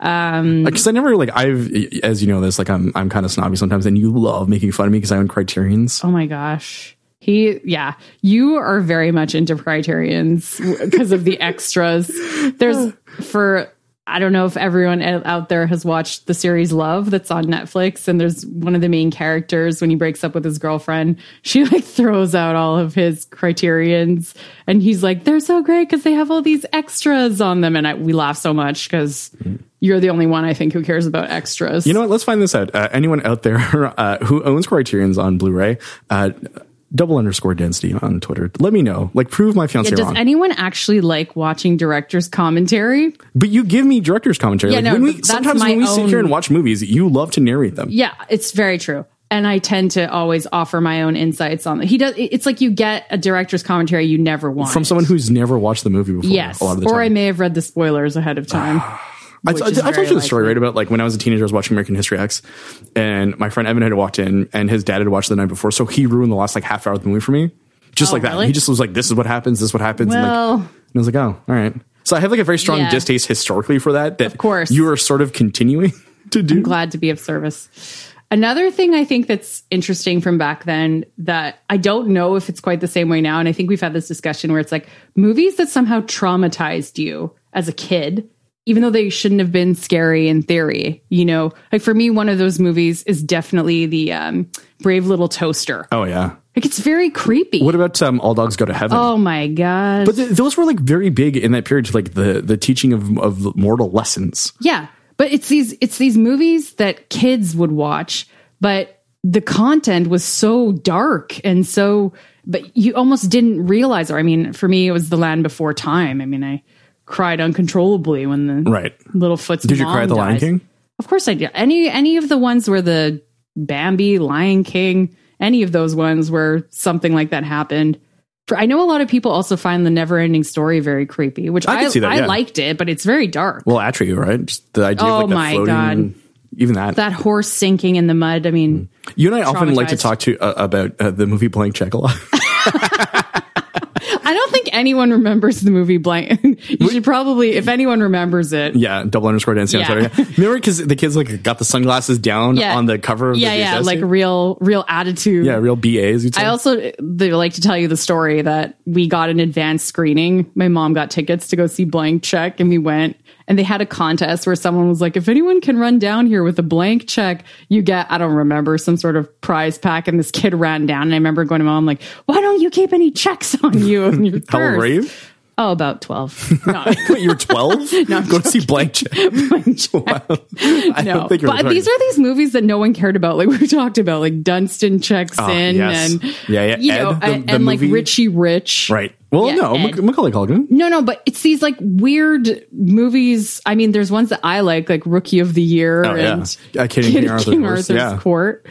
um, Because I never like I've as you know this like I'm I'm kind of snobby sometimes, and you love making fun of me because I own Criterion's. oh my gosh. He, yeah, you are very much into criterions because of the extras. There's for, I don't know if everyone out there has watched the series Love that's on Netflix. And there's one of the main characters when he breaks up with his girlfriend, she like throws out all of his criterions and he's like, they're so great because they have all these extras on them. And I, we laugh so much because you're the only one I think who cares about extras. You know what? Let's find this out. Uh, anyone out there uh, who owns Criterion's on Blu-ray, uh, double underscore density on Twitter. Let me know. Like, prove my fiance wrong. does wrong. anyone actually like watching director's commentary? but you give me director's commentary. Yeah, like, no, when we, sometimes when we sit here and watch movies, you love to narrate them. Yeah, it's very true. And I tend to always offer my own insights on it. He does. It's like you get a director's commentary you never want From someone who's never watched the movie before. Yes, a lot of the or I may have read the spoilers ahead of time. I, which I, I told you the story, right? About like when I was a teenager, I was watching American History X, and my friend Evan had walked in, and his dad had watched the night before, so he ruined the last like half hour of the movie for me, just Oh, like that. really? He just was like, "This is what happens. This is what happens." and, Well- like, and I was like, "Oh, all right." So I have like a very strong Yeah. distaste historically for that. That of course. you are sort of continuing to do. I'm Glad to be of service. Another thing I think that's interesting from back then that I don't know if it's quite the same way now, and I think we've had this discussion where it's like movies that somehow traumatized you as a kid even though they shouldn't have been scary in theory, you know, like for me, one of those movies is definitely the um, Brave Little Toaster. Oh yeah. Like it's very creepy. What about um, All Dogs Go to Heaven? oh my god! But th- those were like very big in that period, like the the teaching of of mortal lessons. yeah, but it's these it's these movies that kids would watch, but the content was so dark and so. But you almost didn't realize, or I mean, for me, it was The Land Before Time. I mean, I cried uncontrollably when the Right. little foot's Did you cry at The Lion dies. King? Of course I did. Any any of the ones where the Bambi, Lion King, any of those ones where something like that happened. For I know a lot of people also find the never ending story very creepy, which I I, that, I yeah. liked it, but it's very dark. Well, Atreyu, right? Just the idea Oh of like my floating, God. even that. That horse sinking in the mud. I mean, You and I often like to talk to uh, about uh, the movie Blank Check a lot. I don't think anyone remembers the movie Blank. You should probably, if anyone remembers it. yeah, double underscore dancing. Yeah. on Saturday. Remember because the kids like got the sunglasses down Yeah. on the cover of Yeah, the yeah, like real, real attitude. yeah, real BAs. I also they like to tell you the story that we got an advanced screening. My mom got tickets to go see Blank Check, and we went. And they had a contest where someone was like, "If anyone can run down here with a blank check, you get I don't remember some sort of prize pack." And this kid ran down, and I remember going to mom like, "Why don't you keep any checks on you?" And your purse?" Oh, about twelve. No, you were 12? No, I'm Go to see Blank Check. blank check. I No, don't think you were but these are these movies that no one cared about. Like we talked about, like Dunston checks Oh, in, yes. and Yeah, yeah, you Ed, know, the- and, the and like. Richie Rich, Right. Well, Yeah, no, Ed. Macaulay Culkin. No, no, but it's these like weird movies. I mean, there's ones that I like, like Rookie of the Year Oh, yeah. and Uh, Kid and King Arthur's King Horse, Arthur's yeah. Court.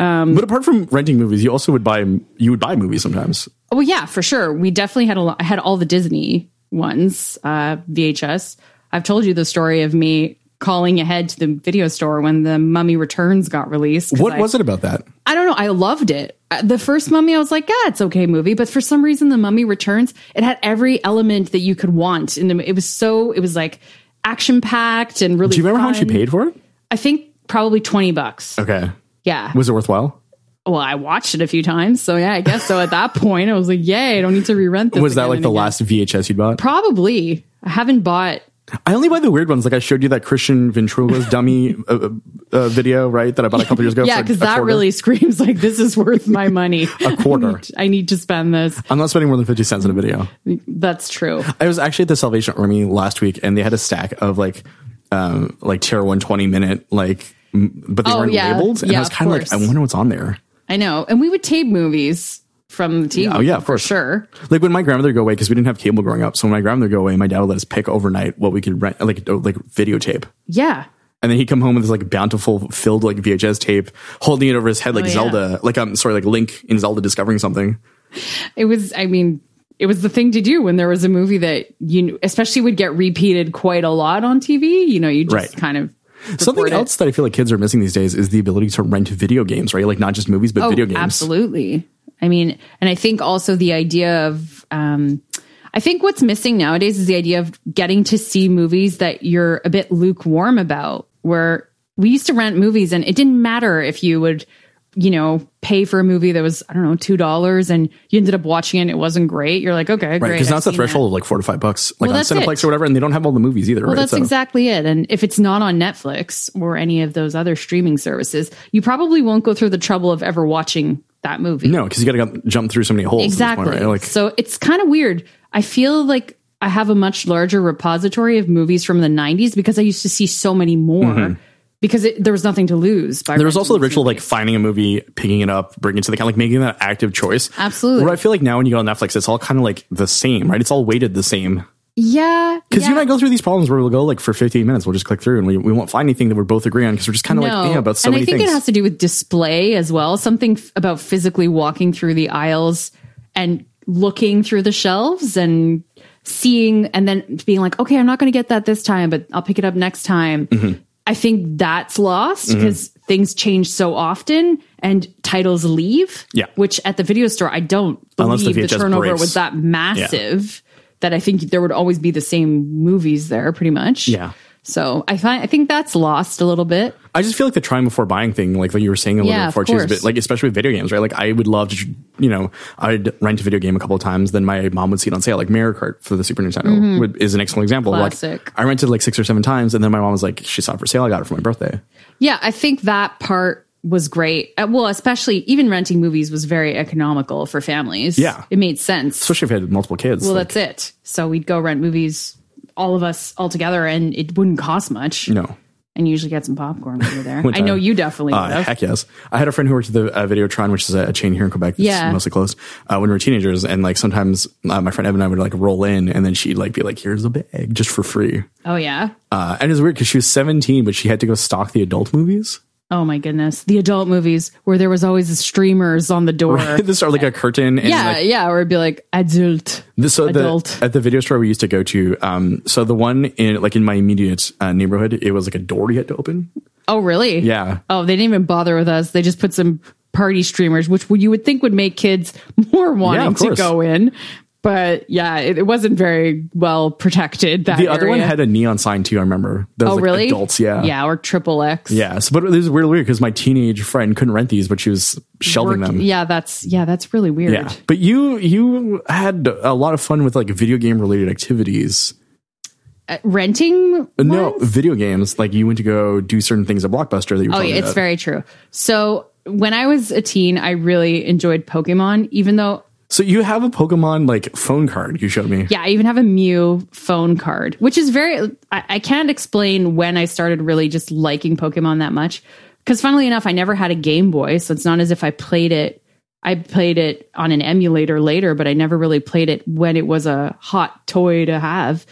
But apart from renting movies, you also would buy you would buy movies sometimes. Well, yeah, for sure. We definitely had a lot. I had all the Disney ones, uh, VHS. I've told you the story of me calling ahead to the video store when the Mummy Returns got released. What I- was it about that? I don't know. I loved it. Uh, The first Mummy, I was like, yeah, it's okay movie. But for some reason, the Mummy Returns, it had every element that you could want. And it was so, it was like action packed and really. Do you remember how much you paid for it? I think probably 20 bucks. Okay. Yeah. Was it worthwhile? well, I watched it a few times. So yeah, I guess so. At that point, I was like, yay, I don't need to re rent this. Was that like the again. last VHS you bought? Probably. I haven't bought. I only buy the weird ones. Like I showed you that Christian Ventrula's dummy uh, uh, video, right? That I bought a couple years ago. Yeah, because that quarter. really screams like this is worth my money. a quarter. I need, I need to spend this. I'm not spending more than fifty cents on a video. That's true. I was actually at the Salvation Army last week, and they had a stack of like, um, like tier one twenty minute like, but they Oh, weren't yeah. labeled, and Yeah, I was kind of like. I wonder what's on there. I know. And we would tape movies from the TV. Oh, yeah, of for course. Sure. Like when my grandmother would go away because we didn't have cable growing up. So when my grandmother would go away, my dad would let us pick overnight what we could rent, like uh, like videotape. Yeah. And then he'd come home with this like bountiful filled like VHS tape, holding it over his head like Oh, yeah. Zelda, like I'm sorry, like Link in Zelda discovering something. It was, I mean, it was the thing to do when there was a movie that you, especially would get repeated quite a lot on TV. You know, you just Right. kind of. Something it. else that I feel like kids are missing these days is the ability to rent video games, right? Like not just movies, but Oh, video games. absolutely. I mean, and I think also the idea of, um, I think what's missing nowadays is the idea of getting to see movies that you're a bit lukewarm about. Where we used to rent movies, and it didn't matter if you would, you know, pay for a movie that was I don't know two dollars, and you ended up watching it, and it wasn't great. You're like, okay, Right, great. because it's a seen that. threshold of like four to five bucks, like Well, on that's Cineplex it. or whatever, and they don't have all the movies either, Well, right? that's exactly it. And if it's not on Netflix or any of those other streaming services, you probably won't go through the trouble of ever watching that movie. no, because you got to jump through so many holes. Exactly. point, right? Like, so it's kind of weird. I feel like I have a much larger repository of movies from the 90s because I used to see so many more mm-hmm. Because it, there was nothing to lose. By there was also the ritual of like finding a movie, picking it up, bringing it to the kind, like making that active choice. Absolutely. Where I feel like now when you go on Netflix, it's all kind of like the same, right? It's all weighted the same. Yeah. Because yeah. you and I go through these problems where we'll go like for 15 minutes, we'll just click through and we, we won't find anything that we're both agree on because we're just kind of like, yeah, about so and many I think things. it has to do with display as well. Something f- about physically walking through the aisles and looking through the shelves and seeing and then being like, okay, I'm not going to get that this time, but I'll pick it up next time. Mm-hmm. I think that's lost mm-hmm. because things change so often and titles leave. Yeah. Which at the video store, I don't Unless the believe the, turnover breaks. was that massive that I think there would always be the same movies there pretty much. Yeah. So I find I think that's lost a little bit. I just feel like the trying before buying thing, like like you were saying a little Yeah, bit before, too, is a course. bit, like especially with video games, right? Like I would love to, you know, I'd rent a video game a couple of times, then my mom would see it on sale, like Mario Kart for the Super Nintendo would, is an excellent example. Mm-hmm. Classic. Like I rented like six or seven times, and then my mom was like, she saw it for sale, I got it for my birthday. Yeah, I think that part was great. Uh, Well, especially even renting movies was very economical for families. Yeah. it made sense. Especially if you had multiple kids. well, like, that's it. So we'd go rent movies, all of us all together, and it wouldn't cost much. no. And you usually get some popcorn when you're there. One I know time. you definitely would Uh, have. heck yes. I had a friend who worked at the uh, Videotron, which is a, a chain here in Quebec that's Yeah. mostly closed, uh, when we were teenagers. And like sometimes uh, my friend Evan and I would like roll in and then she'd like be like, here's a bag just for free. Oh yeah. Uh, and it was weird because she was 17, but she had to go stock the adult movies. Oh my goodness. The adult movies where there was always the streamers on the door. this are like a curtain. And yeah, like, yeah, or it'd be like adult. this, so the, adult. at the video store we used to go to, um, so the one in like in my immediate uh, neighborhood, it was like a door you had to open. Oh really? Yeah. Oh, they didn't even bother with us. They just put some party streamers, which you would think would make kids more wanting of to go in. But yeah, it, it wasn't very well protected. That The other one had a neon sign too. I remember. Those, Oh like, really? Adults, yeah. Yeah, or triple X. Yeah. So, but it was really weird because my teenage friend couldn't rent these, but she was shelving Work- them. Yeah, that's yeah, that's really weird. Yeah. But you you had a lot of fun with like video game related activities. Uh, renting No, ones? video games. Like you went to go do certain things at Blockbuster that you were Oh yeah, it's about. very true. So when I was a teen, I really enjoyed Pokemon, even though So you have a Pokemon like phone card you showed me. Yeah, I even have a Mew phone card, which is very. I, I can't explain when I started really just liking Pokemon that much. Because funnily enough, I never had a Game Boy, so it's not as if I played it. I played it on an emulator later, but I never really played it when it was a hot toy to have.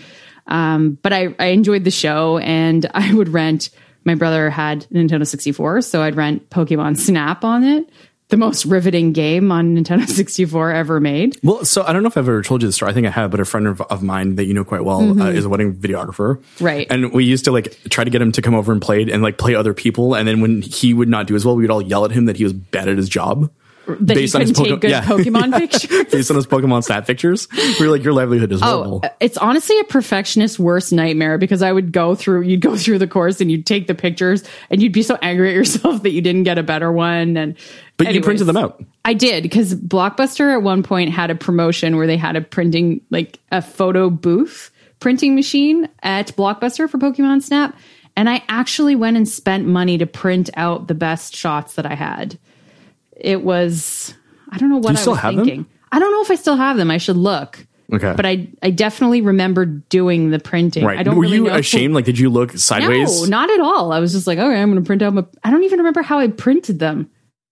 Um, but I, I enjoyed the show, and I would rent. My brother had Nintendo 64, so I'd rent Pokemon Snap on it. The most riveting game on Nintendo 64 ever made. Well, so I don't know if I've ever told you this story. I think I have, but a friend of, of mine that you know quite well uh, is a wedding videographer. Mm-hmm. Right. And we used to like try to get him to come over and play it and like play other people. And then when he would not do as well, we would all yell at him that he was bad at his job. That Based on his good yeah. Pokemon pictures. Based on his Pokemon stat pictures, We are like, your livelihood is horrible. Oh, it's honestly a perfectionist's worst nightmare because I would go through, you'd go through the course and you'd take the pictures and you'd be so angry at yourself that you didn't get a better one. And but you printed them out. I did because Blockbuster at one point had a promotion where they had a printing, like a photo booth printing machine at Blockbuster for Pokemon Snap. And I actually went and spent money to print out the best shots that I had. It was, I don't know what you I still was have them? thinking. I don't know if I still have them. I should look. Okay. But I, I definitely remember doing the printing. right. I don't were really you know. ashamed? Like, did you look sideways? No, not at all. I was just like, okay, I'm going to print out my. I don't even remember how I printed them.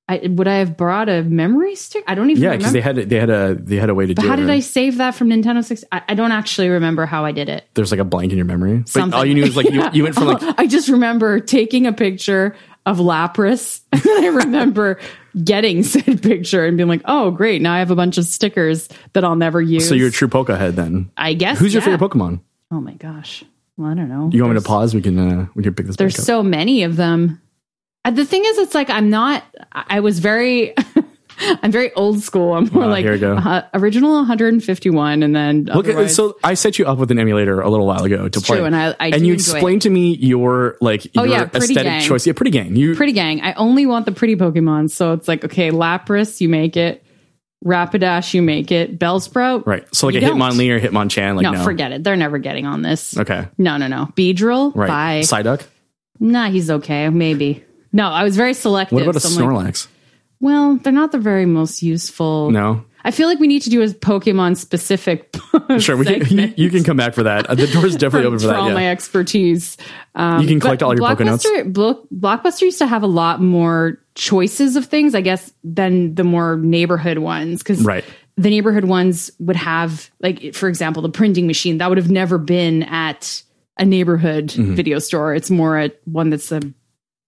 I would I have brought a memory stick? I don't even know. yeah, because they had they had a they had a way to but do how it. did? I save that from Nintendo 6? I, I don't actually remember how I did it. There's like a blank in your memory. But Something. all you knew is like you, you went from like I just remember taking a picture of Lapras, and then I remember getting said picture and being like, "Oh, great! Now I have a bunch of stickers that I'll never use." so you're a true Poke head then. I guess. Who's your yeah. favorite Pokemon? Oh my gosh! Well, I don't know. You want me to pause? We can uh, we can pick this. Up. There's so many of them. Uh, The thing is, it's like I'm not. I was very. I'm very old school. I'm more Wow, like uh, original 151, and then Look at so I set you up with an emulator a little while ago to play, true, and I- I and you explained to me your like your Oh, yeah, Pretty aesthetic Gang. choice. Yeah, pretty gang. You pretty gang. I only want the pretty Pokemon, so it's like okay, Lapras, you make it. Rapidash, you make it. Bellsprout, right? So like a don't. Hitmonlee or Hitmonchan, like No, no, forget it. They're never getting on this. Okay, No, no, no. Beedrill, right. bye. Psyduck. Nah, he's okay. Maybe. No, I was very selective. What about a so I'm like, Snorlax? well, they're not the very most useful. No, I feel like we need to do a Pokemon specific. sure. We can, you, can come back for that. The door's definitely open for that. all my expertise. Um, You can collect all your. Blockbuster, Blo- Blockbuster used to have a lot more choices of things, I guess, than the more neighborhood ones. Because Right. the neighborhood ones would have, like, for example, the printing machine that would have never been at a neighborhood Mm-hmm. video store. It's more at one that's a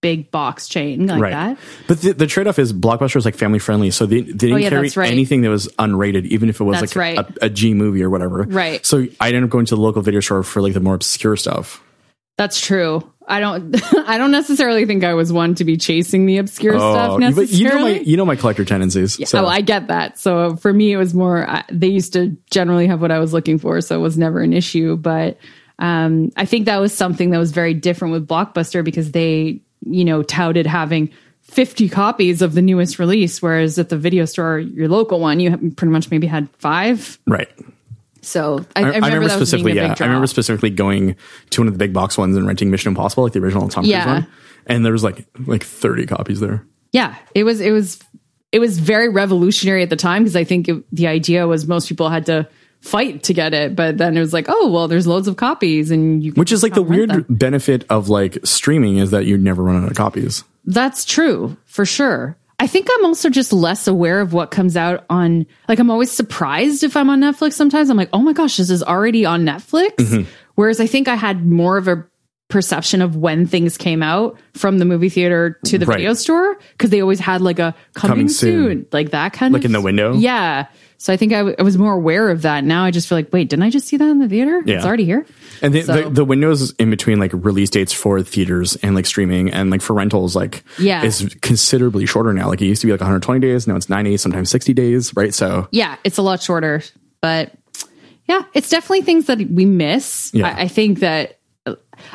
big box chain like Right. that. But the, the trade off is Blockbuster is like family friendly, so they, they didn't Oh, yeah, carry right. anything that was unrated, even if it was That's like right. a, a G movie or whatever. Right. So I ended up going to the local video store for like the more obscure stuff. That's true. I don't. I don't necessarily think I was one to be chasing the obscure stuff Oh, necessarily. but you know my you know my collector tendencies. so Oh, I get that. So for me, it was more. I, they used to generally have what I was looking for, so it was never an issue. But Um, I think that was something that was very different with Blockbuster because they, you know, touted having 50 copies of the newest release, whereas at the video store, your local one, you pretty much maybe had five. Right. So I, I, remember, I remember specifically, yeah, I remember specifically going to one of the big box ones and renting Mission Impossible, like the original Tom Cruise yeah. one, and there was like like 30 copies there. Yeah, it was it was it was very revolutionary at the time because I think it, the idea was most people had to fight to get it, but then it was like, oh well, there's loads of copies, and you which is like the weird them. benefit of like streaming is that you never run out of copies. That's true for sure. I think I'm also just less aware of what comes out on like I'm always surprised if I'm on Netflix sometimes. I'm like, "Oh my gosh, this is already on Netflix." Mm-hmm. Whereas I think I had more of a perception of when things came out from the movie theater to the right. video store because they always had like a coming, coming soon. soon. like that kind like of like in the window. Yeah. So I think I, w- I was more aware of that. Now I just feel like, wait, didn't I just see that in the theater? Yeah. It's already here. And the, so. the, the, windows in between like release dates for theaters and like streaming and like for rentals, like yeah. is considerably shorter now. Like it used to be like 120 days. Now it's 90, sometimes 60 days. Right. So yeah, it's a lot shorter, but yeah, it's definitely things that we miss. Yeah. I, I think that,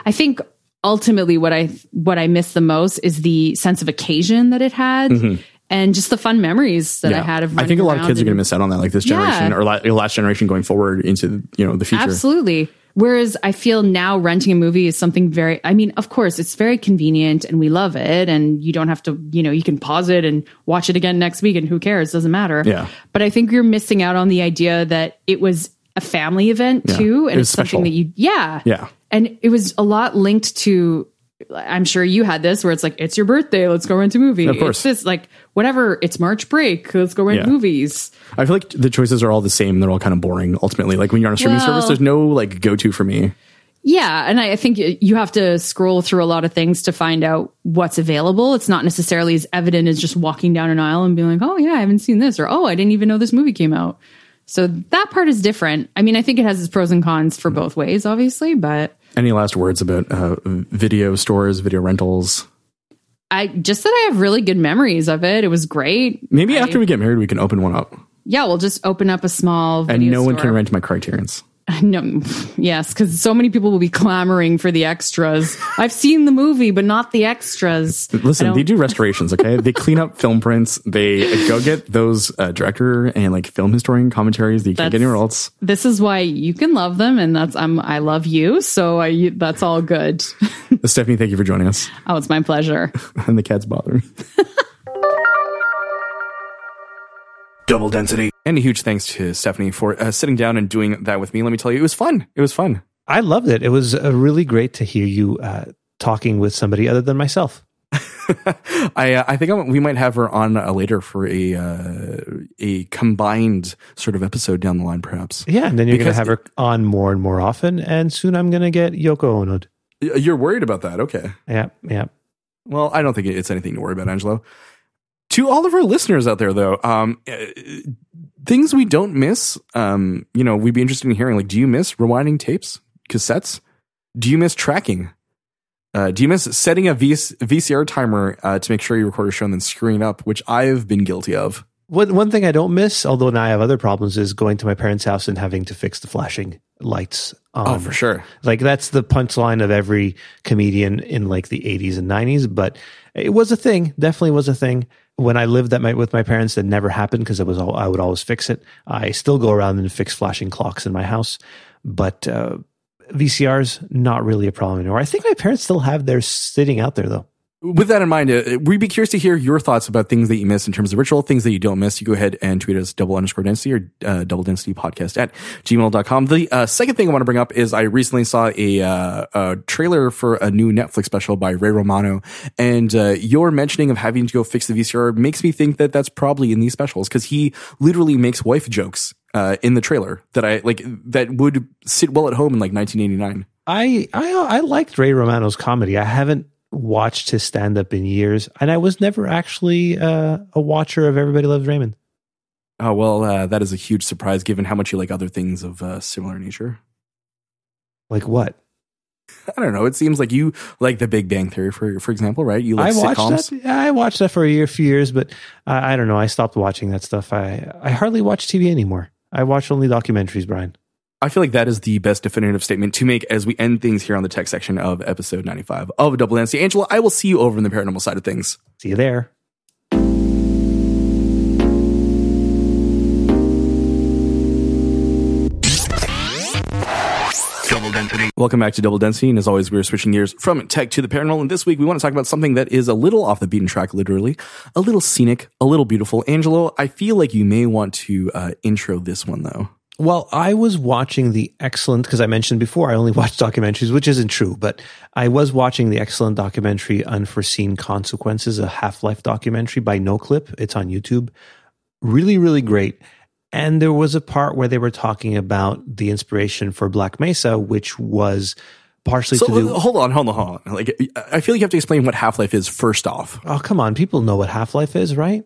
I think ultimately what I, what I miss the most is the sense of occasion that it had. Mm-hmm and just the fun memories that yeah. I had of. I think a lot of kids are going to miss out on that, like this generation yeah. or la- last generation going forward into you know the future. Absolutely. Whereas I feel now renting a movie is something very, I mean, of course, it's very convenient and we love it. And you don't have to, you know, you can pause it and watch it again next week and who cares? Doesn't matter. Yeah. But I think you're missing out on the idea that it was a family event yeah. too. And it it's special. something that you, yeah. Yeah. And it was a lot linked to I'm sure you had this where it's like, it's your birthday, let's go rent a movie. Of course. It's this, like, whatever, it's March break, let's go rent yeah. movies. I feel like the choices are all the same. They're all kind of boring ultimately. Like when you're on a streaming well, service, there's no like go to for me. Yeah. And I think you have to scroll through a lot of things to find out what's available. It's not necessarily as evident as just walking down an aisle and being like, oh, yeah, I haven't seen this, or oh, I didn't even know this movie came out. So that part is different. I mean, I think it has its pros and cons for mm-hmm. both ways, obviously, but any last words about uh, video stores, video rentals? I just that I have really good memories of it. It was great. Maybe I, after we get married, we can open one up. Yeah, we'll just open up a small and no one can rent my Criterion's. No, yes, because so many people will be clamoring for the extras. I've seen the movie, but not the extras. Listen, they do restorations. Okay, they clean up film prints. They go get those uh, director and like film historian commentaries that you can't get anywhere else. This is why you can love them, and that's I'm I love you, so I, that's all good. Stephanie, thank you for joining us. Oh, it's my pleasure. and the cat's bothering. Double density. And a huge thanks to Stephanie for uh, sitting down and doing that with me. Let me tell you, it was fun. It was fun. I loved it. It was uh, really great to hear you uh, talking with somebody other than myself. I uh, I think I'm, we might have her on uh, later for a uh, a combined sort of episode down the line, perhaps. Yeah, and then you're going to have her on more and more often, and soon I'm going to get Yoko Ono. You're worried about that? Okay. Yeah, yeah. Well, I don't think it's anything to worry about, Angelo to all of our listeners out there though um, things we don't miss um, you know we'd be interested in hearing like do you miss rewinding tapes cassettes? Do you miss tracking? Uh, do you miss setting a VC- vcr timer uh, to make sure you record a show and then screwing up which i've been guilty of. One, one thing i don't miss although now i have other problems is going to my parents house and having to fix the flashing lights on. oh for sure. Like that's the punchline of every comedian in like the 80s and 90s but it was a thing definitely was a thing when I lived at my, with my parents, that never happened because it was all, I would always fix it. I still go around and fix flashing clocks in my house, but uh, VCRs not really a problem anymore. I think my parents still have theirs sitting out there though with that in mind, uh, we'd be curious to hear your thoughts about things that you miss in terms of ritual, things that you don't miss. You go ahead and tweet us double underscore density or uh, double density podcast at gmail.com. The uh, second thing I want to bring up is I recently saw a, uh, a trailer for a new Netflix special by Ray Romano. And uh, your mentioning of having to go fix the VCR makes me think that that's probably in these specials because he literally makes wife jokes uh, in the trailer that I like that would sit well at home in like 1989. I, I I liked Ray Romano's comedy. I haven't watched his stand up in years, and I was never actually uh, a watcher of Everybody Loves Raymond. Oh well, uh, that is a huge surprise given how much you like other things of uh, similar nature. Like what? I don't know. It seems like you like The Big Bang Theory, for for example, right? You like I watched sitcoms. that. I watched that for a year, few years, but I don't know. I stopped watching that stuff. I I hardly watch TV anymore. I watch only documentaries, Brian. I feel like that is the best definitive statement to make as we end things here on the tech section of episode 95 of Double Density. Angela, I will see you over in the paranormal side of things. See you there. Welcome back to Double Density. And as always, we're switching gears from tech to the paranormal. And this week, we want to talk about something that is a little off the beaten track, literally, a little scenic, a little beautiful. Angelo, I feel like you may want to uh, intro this one, though. Well, I was watching the excellent, because I mentioned before, I only watch documentaries, which isn't true, but I was watching the excellent documentary Unforeseen Consequences, a Half Life documentary by NoClip. It's on YouTube. Really, really great. And there was a part where they were talking about the inspiration for Black Mesa, which was partially so, to do. Uh, hold on, hold on, hold on. Like, I feel like you have to explain what Half Life is first off. Oh, come on. People know what Half Life is, right?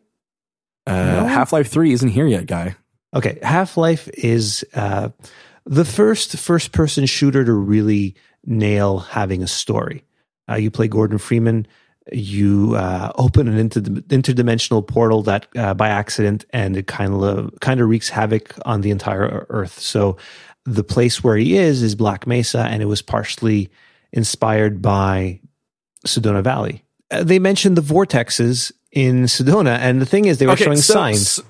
Uh, no? Half Life 3 isn't here yet, guy. Okay. Half Life is uh, the first first person shooter to really nail having a story. Uh, you play Gordon Freeman you uh, open an inter- interdimensional portal that uh, by accident and it kind of kind of wreaks havoc on the entire earth so the place where he is is black mesa and it was partially inspired by sedona valley uh, they mentioned the vortexes in sedona and the thing is they were okay, showing so, signs so,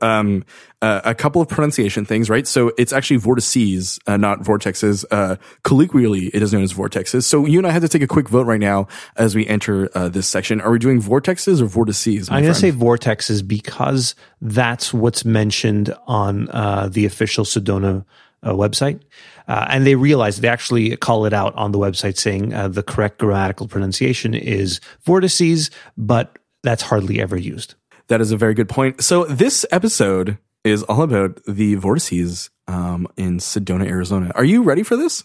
um, uh, a couple of pronunciation things, right? So it's actually vortices, uh, not vortexes. Uh, colloquially, it is known as vortexes. So you and I have to take a quick vote right now as we enter uh, this section. Are we doing vortexes or vortices? I'm going to say vortexes because that's what's mentioned on uh, the official Sedona uh, website. and they realize they actually call it out on the website saying the correct grammatical pronunciation is vortices, but that's hardly ever used. That is a very good point. So this episode is all about the vortices um, in Sedona, Arizona. Are you ready for this?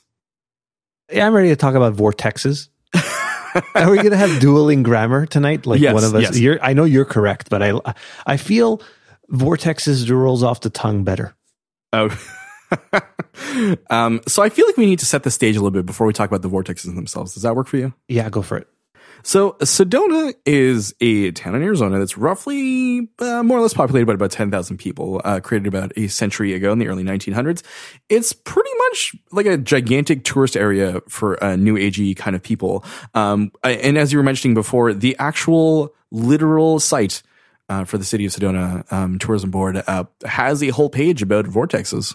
Yeah, I'm ready to talk about vortexes. Are we going to have dueling grammar tonight? Like yes, one of us. Yes. You're, I know you're correct, but I I feel vortexes rolls off the tongue better. Oh. um, so I feel like we need to set the stage a little bit before we talk about the vortexes themselves. Does that work for you? Yeah, go for it. So Sedona is a town in Arizona that's roughly uh, more or less populated by about 10,000 people, uh, created about a century ago in the early 1900s. It's pretty much like a gigantic tourist area for uh, new agey kind of people. Um, and as you were mentioning before, the actual literal site uh, for the city of Sedona um, tourism board uh, has a whole page about vortexes.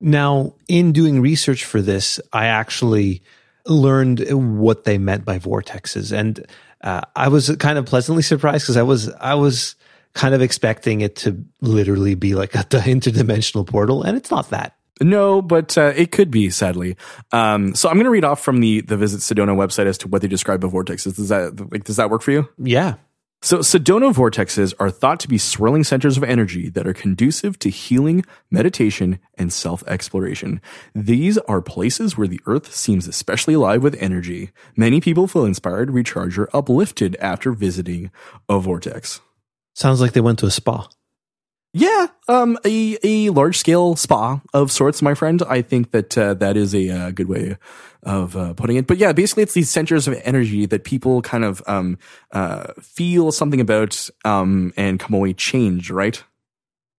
Now, in doing research for this, I actually learned what they meant by vortexes, and uh, I was kind of pleasantly surprised because I was I was kind of expecting it to literally be like a, the interdimensional portal, and it's not that. No, but uh, it could be, sadly. Um, so I'm going to read off from the the Visit Sedona website as to what they describe of vortexes. Does that like does that work for you? Yeah. So, Sedona vortexes are thought to be swirling centers of energy that are conducive to healing, meditation, and self exploration. These are places where the earth seems especially alive with energy. Many people feel inspired, recharged, or uplifted after visiting a vortex. Sounds like they went to a spa. Yeah, um, a, a large scale spa of sorts, my friend. I think that uh, that is a uh, good way of uh, putting it. But yeah, basically, it's these centers of energy that people kind of um, uh, feel something about um, and come away changed, right?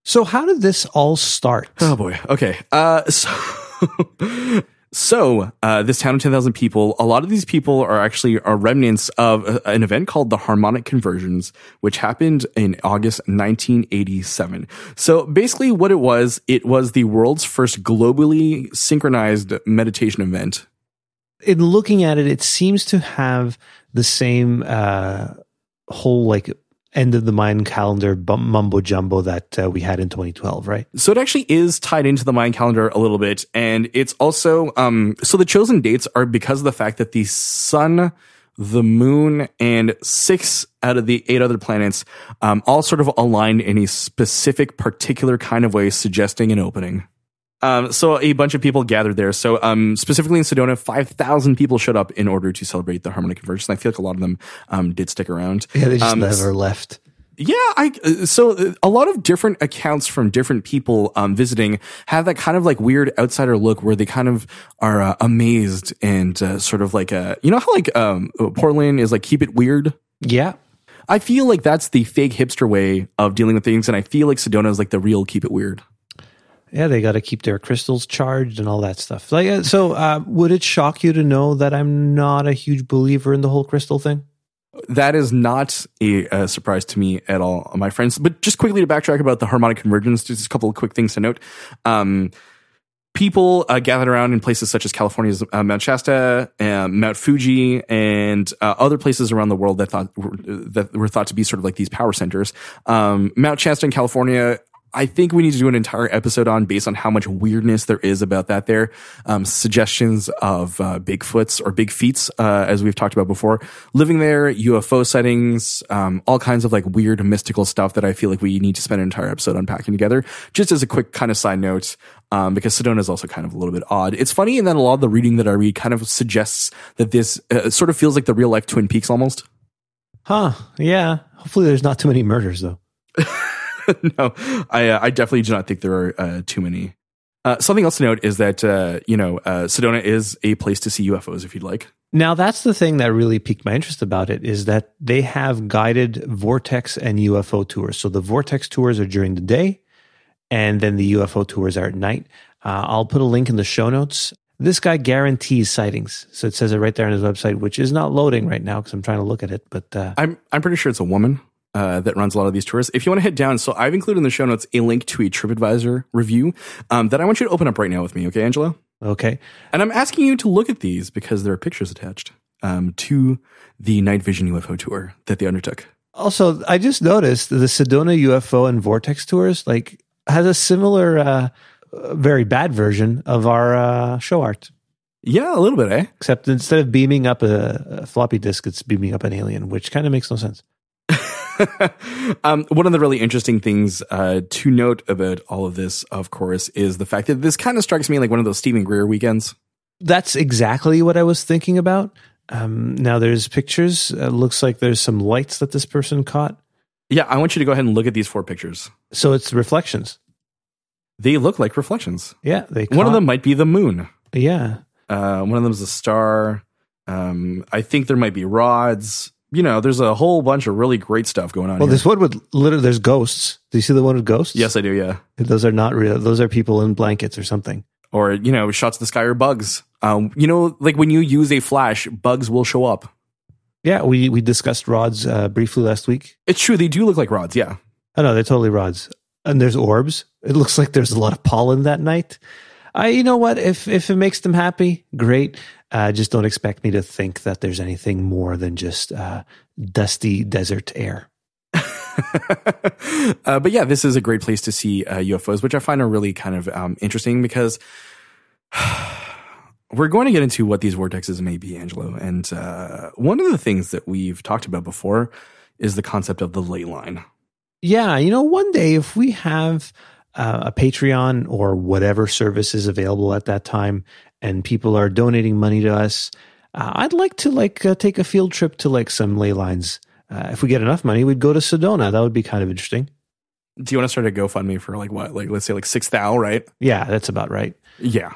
So, how did this all start? Oh boy. Okay. Uh, so. So, uh, this town of 10,000 people, a lot of these people are actually are remnants of an event called the Harmonic Convergence, which happened in August 1987. So basically what it was, it was the world's first globally synchronized meditation event. In looking at it, it seems to have the same, uh, whole like end of the Mayan calendar mumbo jumbo that uh, we had in 2012, right? So it actually is tied into the Mayan calendar a little bit. And it's also, um, so the chosen dates are because of the fact that the sun, the moon, and six out of the eight other planets, um, all sort of aligned in a specific, particular kind of way, suggesting an opening. Um, so a bunch of people gathered there. So, um, specifically in Sedona, 5,000 people showed up in order to celebrate the harmonic convergence. I feel like a lot of them, um, did stick around. Yeah, they just Um, never left. Yeah, I uh, so uh, a lot of different accounts from different people um, visiting have that kind of like weird outsider look where they kind of are uh, amazed and uh, sort of like uh, you know how like um, Portland is like keep it weird. Yeah. I feel like that's the fake hipster way of dealing with things, and I feel like Sedona is like the real keep it weird. Yeah, they got to keep their crystals charged and all that stuff. Like, uh, so, uh, would it shock you to know that I'm not a huge believer in the whole crystal thing? That is not a, a, surprise to me at all, my friends. But just quickly to backtrack about the harmonic convergence, just a couple of quick things to note. Um, people uh, gathered around in places such as California's uh, Mount Shasta, and Mount Fuji, and uh, other places around the world that thought that were thought to be sort of like these power centers. Um, Mount Shasta in California I think we need to do an entire episode on based on how much weirdness there is about that there. Um, suggestions of uh, Bigfoots or big feets, uh, as we've talked about before. Living there, UFO sightings, um, all kinds of like weird mystical stuff that I feel like we need to spend an entire episode unpacking together. Just as a quick kind of side note, um, because Sedona is also kind of a little bit odd. It's funny, and then a lot of the reading that I read kind of suggests that this uh, sort of feels like the real life Twin Peaks almost. Huh. Yeah. Hopefully there's not too many murders though. no, I, uh, I definitely do not think there are uh, too many. Uh, something else to note is that uh, you know uh, Sedona is a place to see UFOs if you'd like. Now that's the thing that really piqued my interest about it is that they have guided vortex and UFO tours. So the vortex tours are during the day, and then the UFO tours are at night. Uh, I'll put a link in the show notes. This guy guarantees sightings, so it says it right there on his website, which is not loading right now because I'm trying to look at it. But I'm I'm pretty sure it's a woman uh, that runs a lot of these tours. If you want to head down, so I've included in the show notes a link to a TripAdvisor review um, that I want you to open up right now with me. Okay, Angelo? Okay. And I'm asking you to look at these because there are pictures attached um, to the night vision UFO tour that they undertook. Also, I just noticed the Sedona UFO and Vortex tours like has a similar, uh, very bad version of our uh, show art. Yeah, a little bit, eh? Except instead of beaming up a, a floppy disk, it's beaming up an alien, which kind of makes no sense. um, one of the really interesting things uh, to note about all of this, of course, is the fact that this kind of strikes me like one of those Steven Greer weekends. That's exactly what I was thinking about. Um, now there's pictures. It looks like there's some lights that this person caught. Yeah, I want you to go ahead and look at these four pictures. So it's reflections. They look like reflections. Yeah, they. Caught, one of them might be the moon. Yeah. Uh, one of them is a star. Um, I think there might be rods you know, there's a whole bunch of really great stuff going on. Well, here. this one with literally, there's ghosts. Do you see the one with ghosts? Yes, I do. Yeah, those are not real. Those are people in blankets or something. Or you know, shots of the sky or bugs. Um, you know, like when you use a flash, bugs will show up. Yeah, we we discussed rods uh, briefly last week. It's true; they do look like rods. Yeah. Oh no, they're totally rods. And there's orbs. It looks like there's a lot of pollen that night. I, you know what? If if it makes them happy, great. Uh, just don't expect me to think that there's anything more than just uh, dusty desert air. uh, but yeah, this is a great place to see UFOs, uh, which I find are really kind of um, interesting because we're going to get into what these vortexes may be, Angelo. And uh, one of the things that we've talked about before is the concept of the ley line. Yeah, you know, one day if we have uh, a Patreon or whatever service is available at that time, and people are donating money to us. Uh, I'd like to like uh, take a field trip to like some ley lines. Uh, if we get enough money, we'd go to Sedona. That would be kind of interesting. Do you want to start a GoFundMe for like what? Like let's say like six thou, right? Yeah, that's about right. Yeah.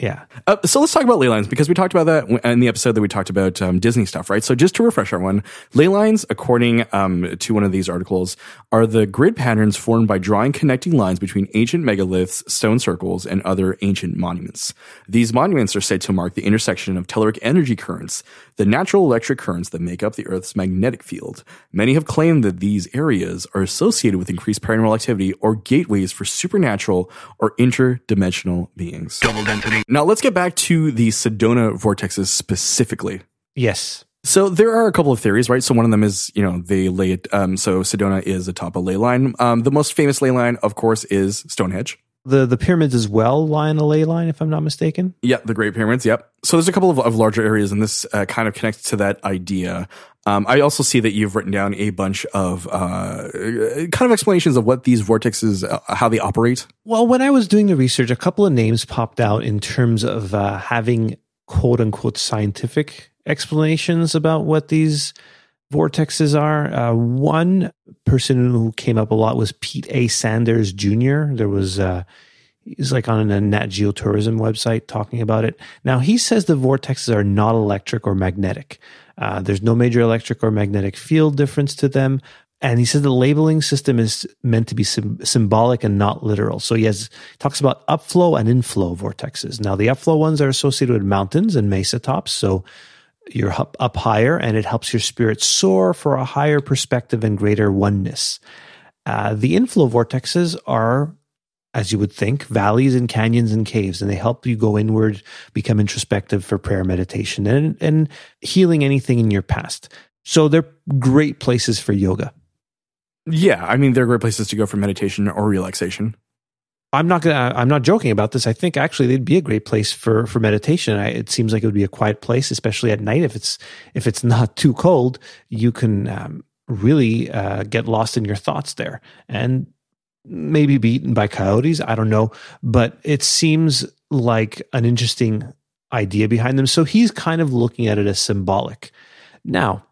Yeah. Uh, so let's talk about ley lines because we talked about that in the episode that we talked about um, Disney stuff, right? So just to refresh everyone, ley lines, according um, to one of these articles, are the grid patterns formed by drawing connecting lines between ancient megaliths, stone circles, and other ancient monuments. These monuments are said to mark the intersection of telluric energy currents, the natural electric currents that make up the Earth's magnetic field. Many have claimed that these areas are associated with increased paranormal activity or gateways for supernatural or interdimensional beings. Double density. Now let's get back to the Sedona vortexes specifically. Yes. So there are a couple of theories, right? So one of them is, you know, they lay it. Um, so Sedona is atop a ley line. Um, the most famous ley line, of course, is Stonehenge. The the pyramids as well lie on a ley line, if I'm not mistaken. Yeah, the Great Pyramids. Yep. So there's a couple of, of larger areas, and this uh, kind of connects to that idea. Um, I also see that you've written down a bunch of uh, kind of explanations of what these vortexes, uh, how they operate. Well, when I was doing the research, a couple of names popped out in terms of uh, having quote unquote scientific explanations about what these vortexes are. Uh, one person who came up a lot was Pete A. Sanders Jr. There was, uh, he's like on a Nat Geo tourism website talking about it. Now, he says the vortexes are not electric or magnetic. Uh, there's no major electric or magnetic field difference to them. and he says the labeling system is meant to be sim- symbolic and not literal. So he has talks about upflow and inflow vortexes. Now the upflow ones are associated with mountains and mesa tops, so you're up, higher, and it helps your spirit soar for a higher perspective and greater oneness. Uh, the inflow vortexes are, as you would think, valleys and canyons and caves, and they help you go inward, become introspective for prayer, meditation, and and healing anything in your past. So they're great places for yoga. Yeah, I mean they're great places to go for meditation or relaxation. I'm not gonna. I'm not joking about this. I think actually they'd be a great place for for meditation. I, it seems like it would be a quiet place, especially at night. If it's if it's not too cold, you can um, really uh, get lost in your thoughts there, and maybe be eaten by coyotes. I don't know, but it seems like an interesting idea behind them. So he's kind of looking at it as symbolic. Now,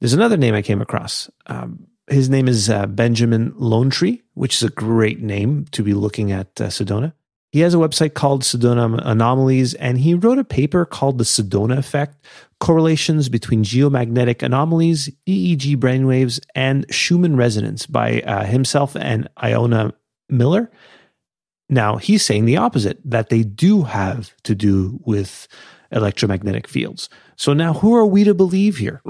there's another name I came across. Um, his name is uh, Benjamin Tree, which is a great name to be looking at uh, Sedona. He has a website called Sedona Anomalies, and he wrote a paper called The Sedona Effect Correlations Between Geomagnetic Anomalies, EEG Brainwaves, and Schumann Resonance by uh, himself and Iona Miller. Now, he's saying the opposite, that they do have to do with electromagnetic fields. So now who are we to believe here?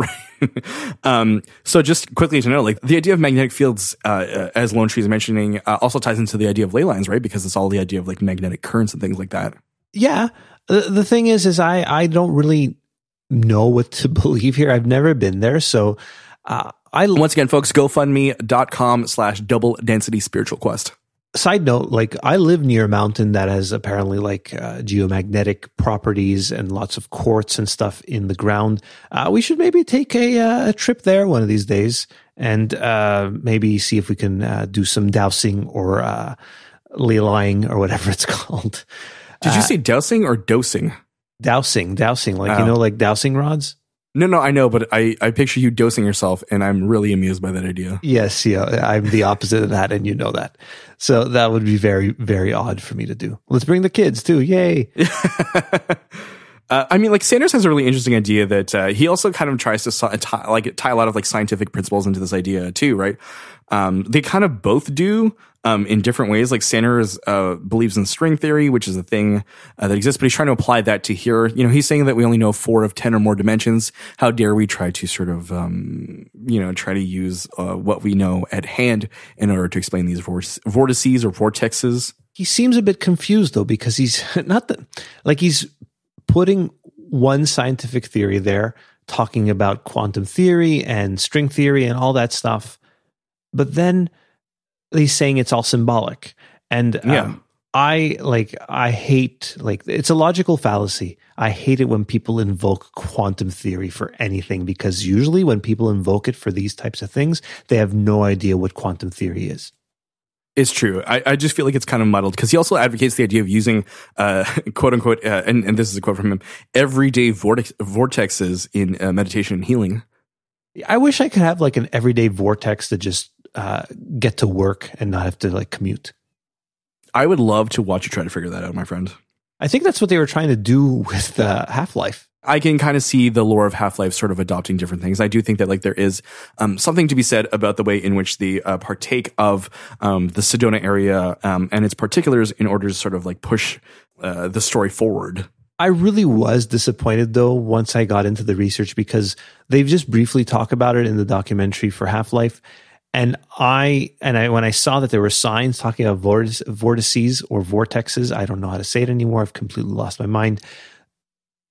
um, so just quickly to know, like the idea of magnetic fields, uh, uh, as Lone Tree is mentioning, uh, also ties into the idea of ley lines, right? Because it's all the idea of like magnetic currents and things like that. Yeah. The, the thing is, is I, I don't really know what to believe here. I've never been there. So, uh, I, once again, folks, GoFundMe.com slash double density spiritual quest side note, like I live near a mountain that has apparently like uh, geomagnetic properties and lots of quartz and stuff in the ground. Uh, we should maybe take a, uh, a, trip there one of these days and uh, maybe see if we can uh, do some dowsing or uh, ley lying or whatever it's called. Did you say dowsing or dosing? Dowsing, dowsing, like oh. you know, like dowsing rods. No, no, I know, but I, I picture you dosing yourself, and I'm really amused by that idea. Yes, yeah, I'm the opposite of that, and you know that. So that would be very, very odd for me to do. Let's bring the kids too. Yay. Uh, I mean, like Sanders has a really interesting idea that uh, he also kind of tries to tie, like tie a lot of like scientific principles into this idea too, right? Um, they kind of both do um, in different ways. Like Sanders uh, believes in string theory, which is a thing uh, that exists, but he's trying to apply that to here. You know, he's saying that we only know four of ten or more dimensions. How dare we try to sort of, um, you know, try to use uh, what we know at hand in order to explain these vortices or vortexes? He seems a bit confused though, because he's not that like he's putting one scientific theory there, talking about quantum theory and string theory and all that stuff. But then he's saying it's all symbolic. And um, yeah. I like I hate like it's a logical fallacy. I hate it when people invoke quantum theory for anything because usually when people invoke it for these types of things, they have no idea what quantum theory is. It's true. I, I just feel like it's kind of muddled because he also advocates the idea of using, uh, quote unquote, uh, and, and this is a quote from him, everyday vortex, vortexes in uh, meditation and healing. I wish I could have like an everyday vortex to just uh, get to work and not have to like commute. I would love to watch you try to figure that out, my friend. I think that's what they were trying to do with uh, Half Life. I can kind of see the lore of Half Life sort of adopting different things. I do think that like there is um, something to be said about the way in which they uh, partake of um, the Sedona area um, and its particulars in order to sort of like push uh, the story forward. I really was disappointed though once I got into the research because they've just briefly talked about it in the documentary for Half Life. And I and I when I saw that there were signs talking about vortices or vortexes, I don't know how to say it anymore. I've completely lost my mind.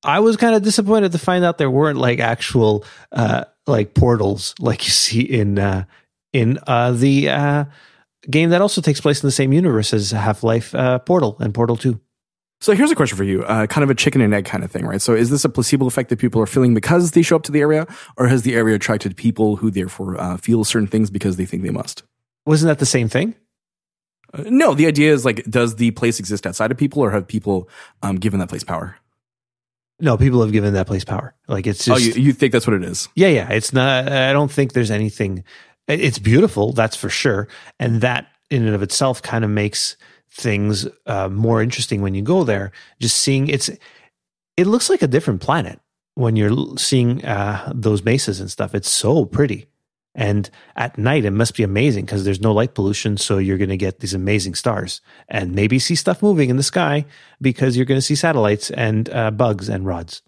I was kind of disappointed to find out there weren't like actual uh, like portals like you see in uh, in uh, the uh, game that also takes place in the same universe as Half Life uh, Portal and Portal Two. So here's a question for you, uh, kind of a chicken and egg kind of thing, right? So is this a placebo effect that people are feeling because they show up to the area, or has the area attracted people who therefore uh, feel certain things because they think they must? Wasn't that the same thing? Uh, no, the idea is like, does the place exist outside of people, or have people um, given that place power? No, people have given that place power. Like it's oh, just. Oh, you, you think that's what it is? Yeah, yeah. It's not. I don't think there's anything. It's beautiful, that's for sure, and that in and of itself kind of makes things uh, more interesting when you go there. Just seeing it's. It looks like a different planet when you're seeing uh, those mesas and stuff. It's so pretty, And at night, it must be amazing because there's no light pollution. So you're going to get these amazing stars and maybe see stuff moving in the sky because you're going to see satellites and uh, bugs and rods.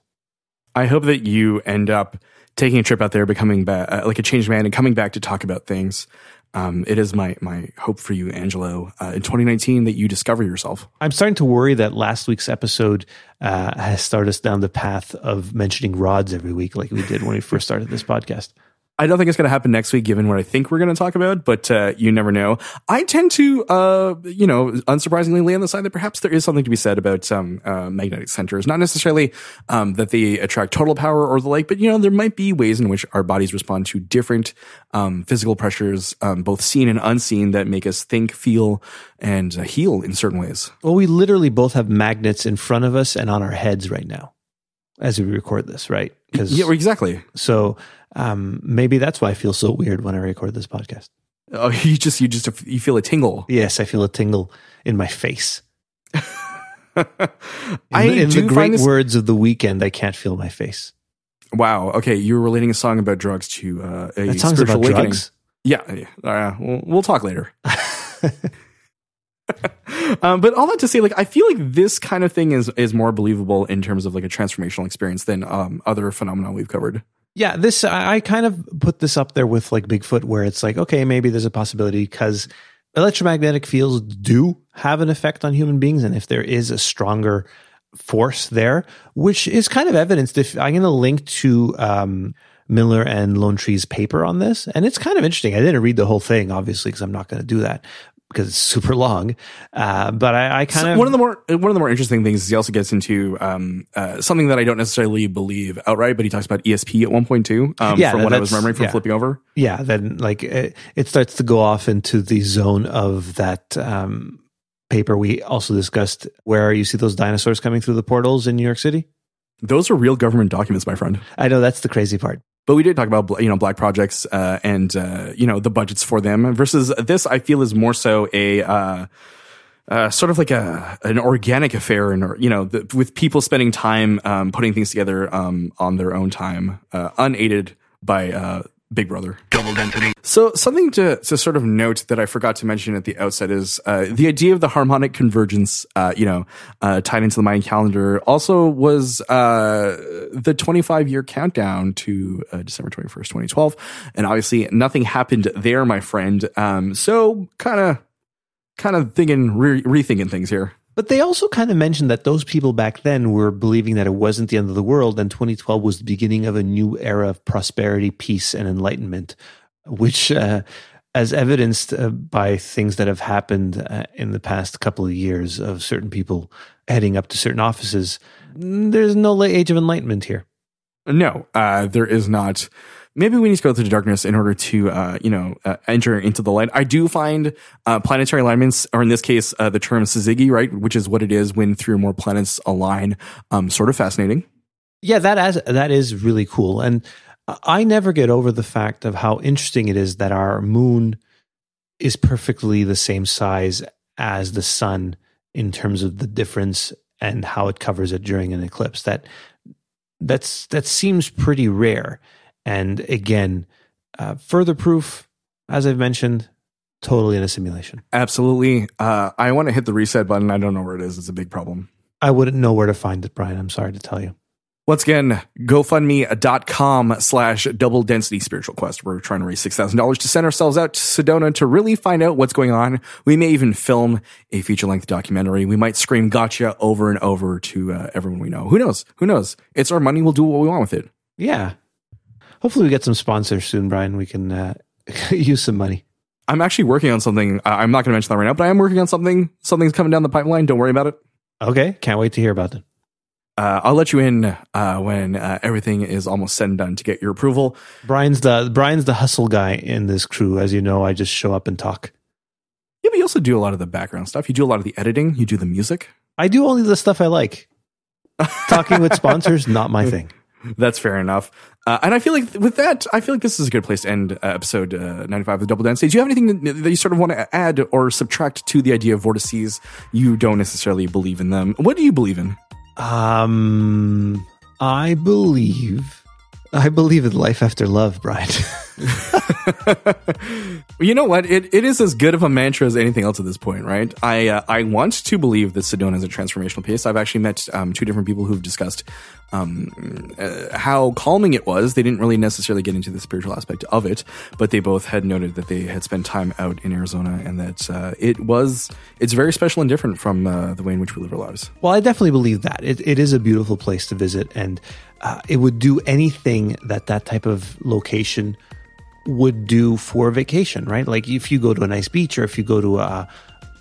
I hope that you end up taking a trip out there, becoming uh, like a changed man, and coming back to talk about things. Um, it is my my hope for you, Angelo, uh, in 2019 that you discover yourself. I'm starting to worry that last week's episode uh, has started us down the path of mentioning rods every week, like we did when we first started this podcast. I don't think it's going to happen next week, given what I think we're going to talk about, but uh, you never know. I tend to, uh, you know, unsurprisingly lay on the side that perhaps there is something to be said about um, uh, magnetic centers. Not necessarily um, that they attract total power or the like, but, you know, there might be ways in which our bodies respond to different um, physical pressures, um, both seen and unseen, that make us think, feel, and uh, heal in certain ways. Well, we literally both have magnets in front of us and on our heads right now as we record this, right? Because Yeah, exactly. So um, maybe that's why I feel so weird when I record this podcast. Oh, you just you just you feel a tingle. Yes, I feel a tingle in my face. in I the, in the great this- words of the Weeknd, I can't feel my face. Wow. Okay, you're relating a song about drugs to uh, a That song's about awakening. drugs. Yeah, yeah. Uh, we'll, we'll talk later. um, but all that to say, like, I feel like this kind of thing is is more believable in terms of like a transformational experience than um, other phenomena we've covered. Yeah, this I, kind of put this up there with like Bigfoot, where it's like, okay, maybe there's a possibility because electromagnetic fields do have an effect on human beings, and if there is a stronger force there, which is kind of evidenced. If I'm going to link to um, Miller and Lone Tree's paper on this, and it's kind of interesting. I didn't read the whole thing, obviously, because I'm not going to do that because it's super long. Uh, but I, I kind So of one of the more one of the more interesting things is he also gets into um, uh, something that I don't necessarily believe outright, but he talks about ESP at one point too. Um, Yeah, from what I was remembering from yeah. flipping over. yeah, then like it, it starts to go off into the zone of that um, paper we also discussed, where you see those dinosaurs coming through the portals in New York City. Those are real government documents, my friend. I know that's the crazy part. But we did talk about you know black projects uh, and uh, you know the budgets for them versus this. I feel is more so a uh, uh, sort of like a an organic affair, and you know the, with people spending time um, putting things together um, on their own time, uh, unaided by uh, Big Brother. Double density. So something to, to sort of note that I forgot to mention at the outset is uh, the idea of the harmonic convergence, uh, you know, uh, tied into the Mayan calendar also was uh, the 25 year countdown to uh, December 21st, 2012. And obviously nothing happened there, my friend. Um, so kind of, kind of thinking, re- rethinking things here. But they also kind of mentioned that those people back then were believing that it wasn't the end of the world, and 2012 was the beginning of a new era of prosperity, peace, and enlightenment, which, uh, as evidenced uh, by things that have happened uh, in the past couple of years of certain people heading up to certain offices, mm, there's no late age of enlightenment here. No, uh, there is not. Maybe we need to go through the darkness in order to, uh, you know, uh, enter into the light. I do find uh, planetary alignments, or in this case, uh, the term syzygy, right, which is what it is when three or more planets align, um, sort of fascinating. Yeah, that as that is really cool, and I never get over the fact of how interesting it is that our moon is perfectly the same size as the sun in terms of the difference and how it covers it during an eclipse. That that's that seems pretty rare, and again, uh, further proof, as I've mentioned, totally in a simulation. Absolutely. Uh, I want to hit the reset button. I don't know where it is. It's a big problem. I wouldn't know where to find it, Brian. I'm sorry to tell you. Once again, GoFundMe.com slash double density spiritual quest. We're trying to raise $6,000 to send ourselves out to Sedona to really find out what's going on. We may even film a feature length documentary. We might scream gotcha over and over to uh, everyone we know. Who knows? Who knows? It's our money. We'll do what we want with it. Yeah. Hopefully, we get some sponsors soon, Brian. We can uh, use some money. I'm actually working on something. I'm not going to mention that right now, but I am working on something. Something's coming down the pipeline. Don't worry about it. Okay, can't wait to hear about it. Uh, I'll let you in uh, when uh, everything is almost said and done to get your approval. Brian's the Brian's the hustle guy in this crew. As you know, I just show up and talk. Yeah, but you also do a lot of the background stuff. You do a lot of the editing. You do the music. I do only the stuff I like. Talking with sponsors, not my thing. That's fair enough. Uh, and I feel like with that, I feel like this is a good place to end uh, episode uh, 95 of the Double Density. Do you have anything that, that you sort of want to add or subtract to the idea of vortices? You don't necessarily believe in them. What do you believe in? Um, I believe, I believe in life after love, Brian. you know what? It, it is as good of a mantra as anything else at this point, right? I uh, I want to believe that Sedona is a transformational piece. I've actually met um, two different people who've discussed um, uh, how calming it was. They didn't really necessarily get into the spiritual aspect of it, but they both had noted that they had spent time out in Arizona and that uh, it was it's very special and different from uh, the way in which we live our lives. Well, I definitely believe that it, it is a beautiful place to visit, and uh, it would do anything that that type of location would do for vacation, right? Like if you go to a nice beach or if you go to a,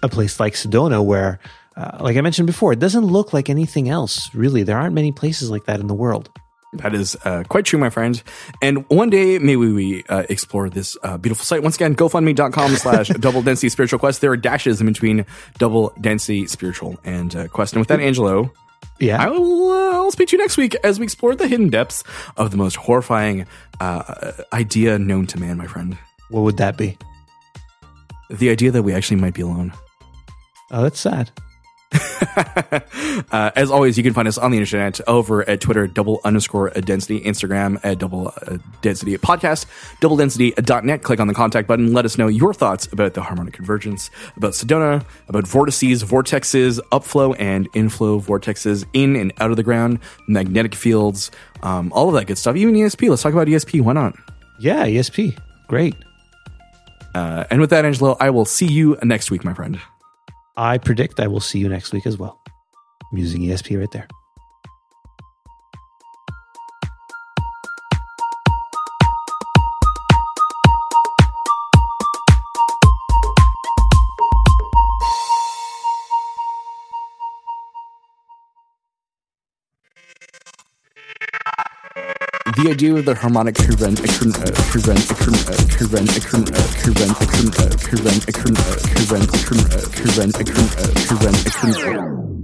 a place like Sedona where uh, like I mentioned before, it doesn't look like anything else, really. There aren't many places like that in the world. That is uh, quite true, my friend. And one day, maybe we uh, explore this uh, beautiful site. Once again, gofundme.com slash double density spiritual quest. There are dashes in between double density spiritual and uh, quest. And with that, Angelo, yeah, I will uh, I'll speak to you next week as we explore the hidden depths of the most horrifying uh, idea known to man, my friend. What would that be? The idea that we actually might be alone. Oh, that's sad. uh, as always, you can find us on the internet over at Twitter, double underscore density, Instagram at double uh, density podcast, double density.net. Click on the contact button. Let us know your thoughts about the harmonic convergence, about Sedona, about vortices, vortexes, upflow and inflow vortexes in and out of the ground, magnetic fields, um, all of that good stuff. Even ESP. Let's talk about ESP. Why not? Yeah, ESP. Great. Uh, and with that, Angelo, I will see you next week, my friend. I predict I will see you next week as well. I'm using ESP right there. The idea of the harmonic prevent prevent prevent prevent prevent prevent prevent prevent prevent prevent prevent prevent prevent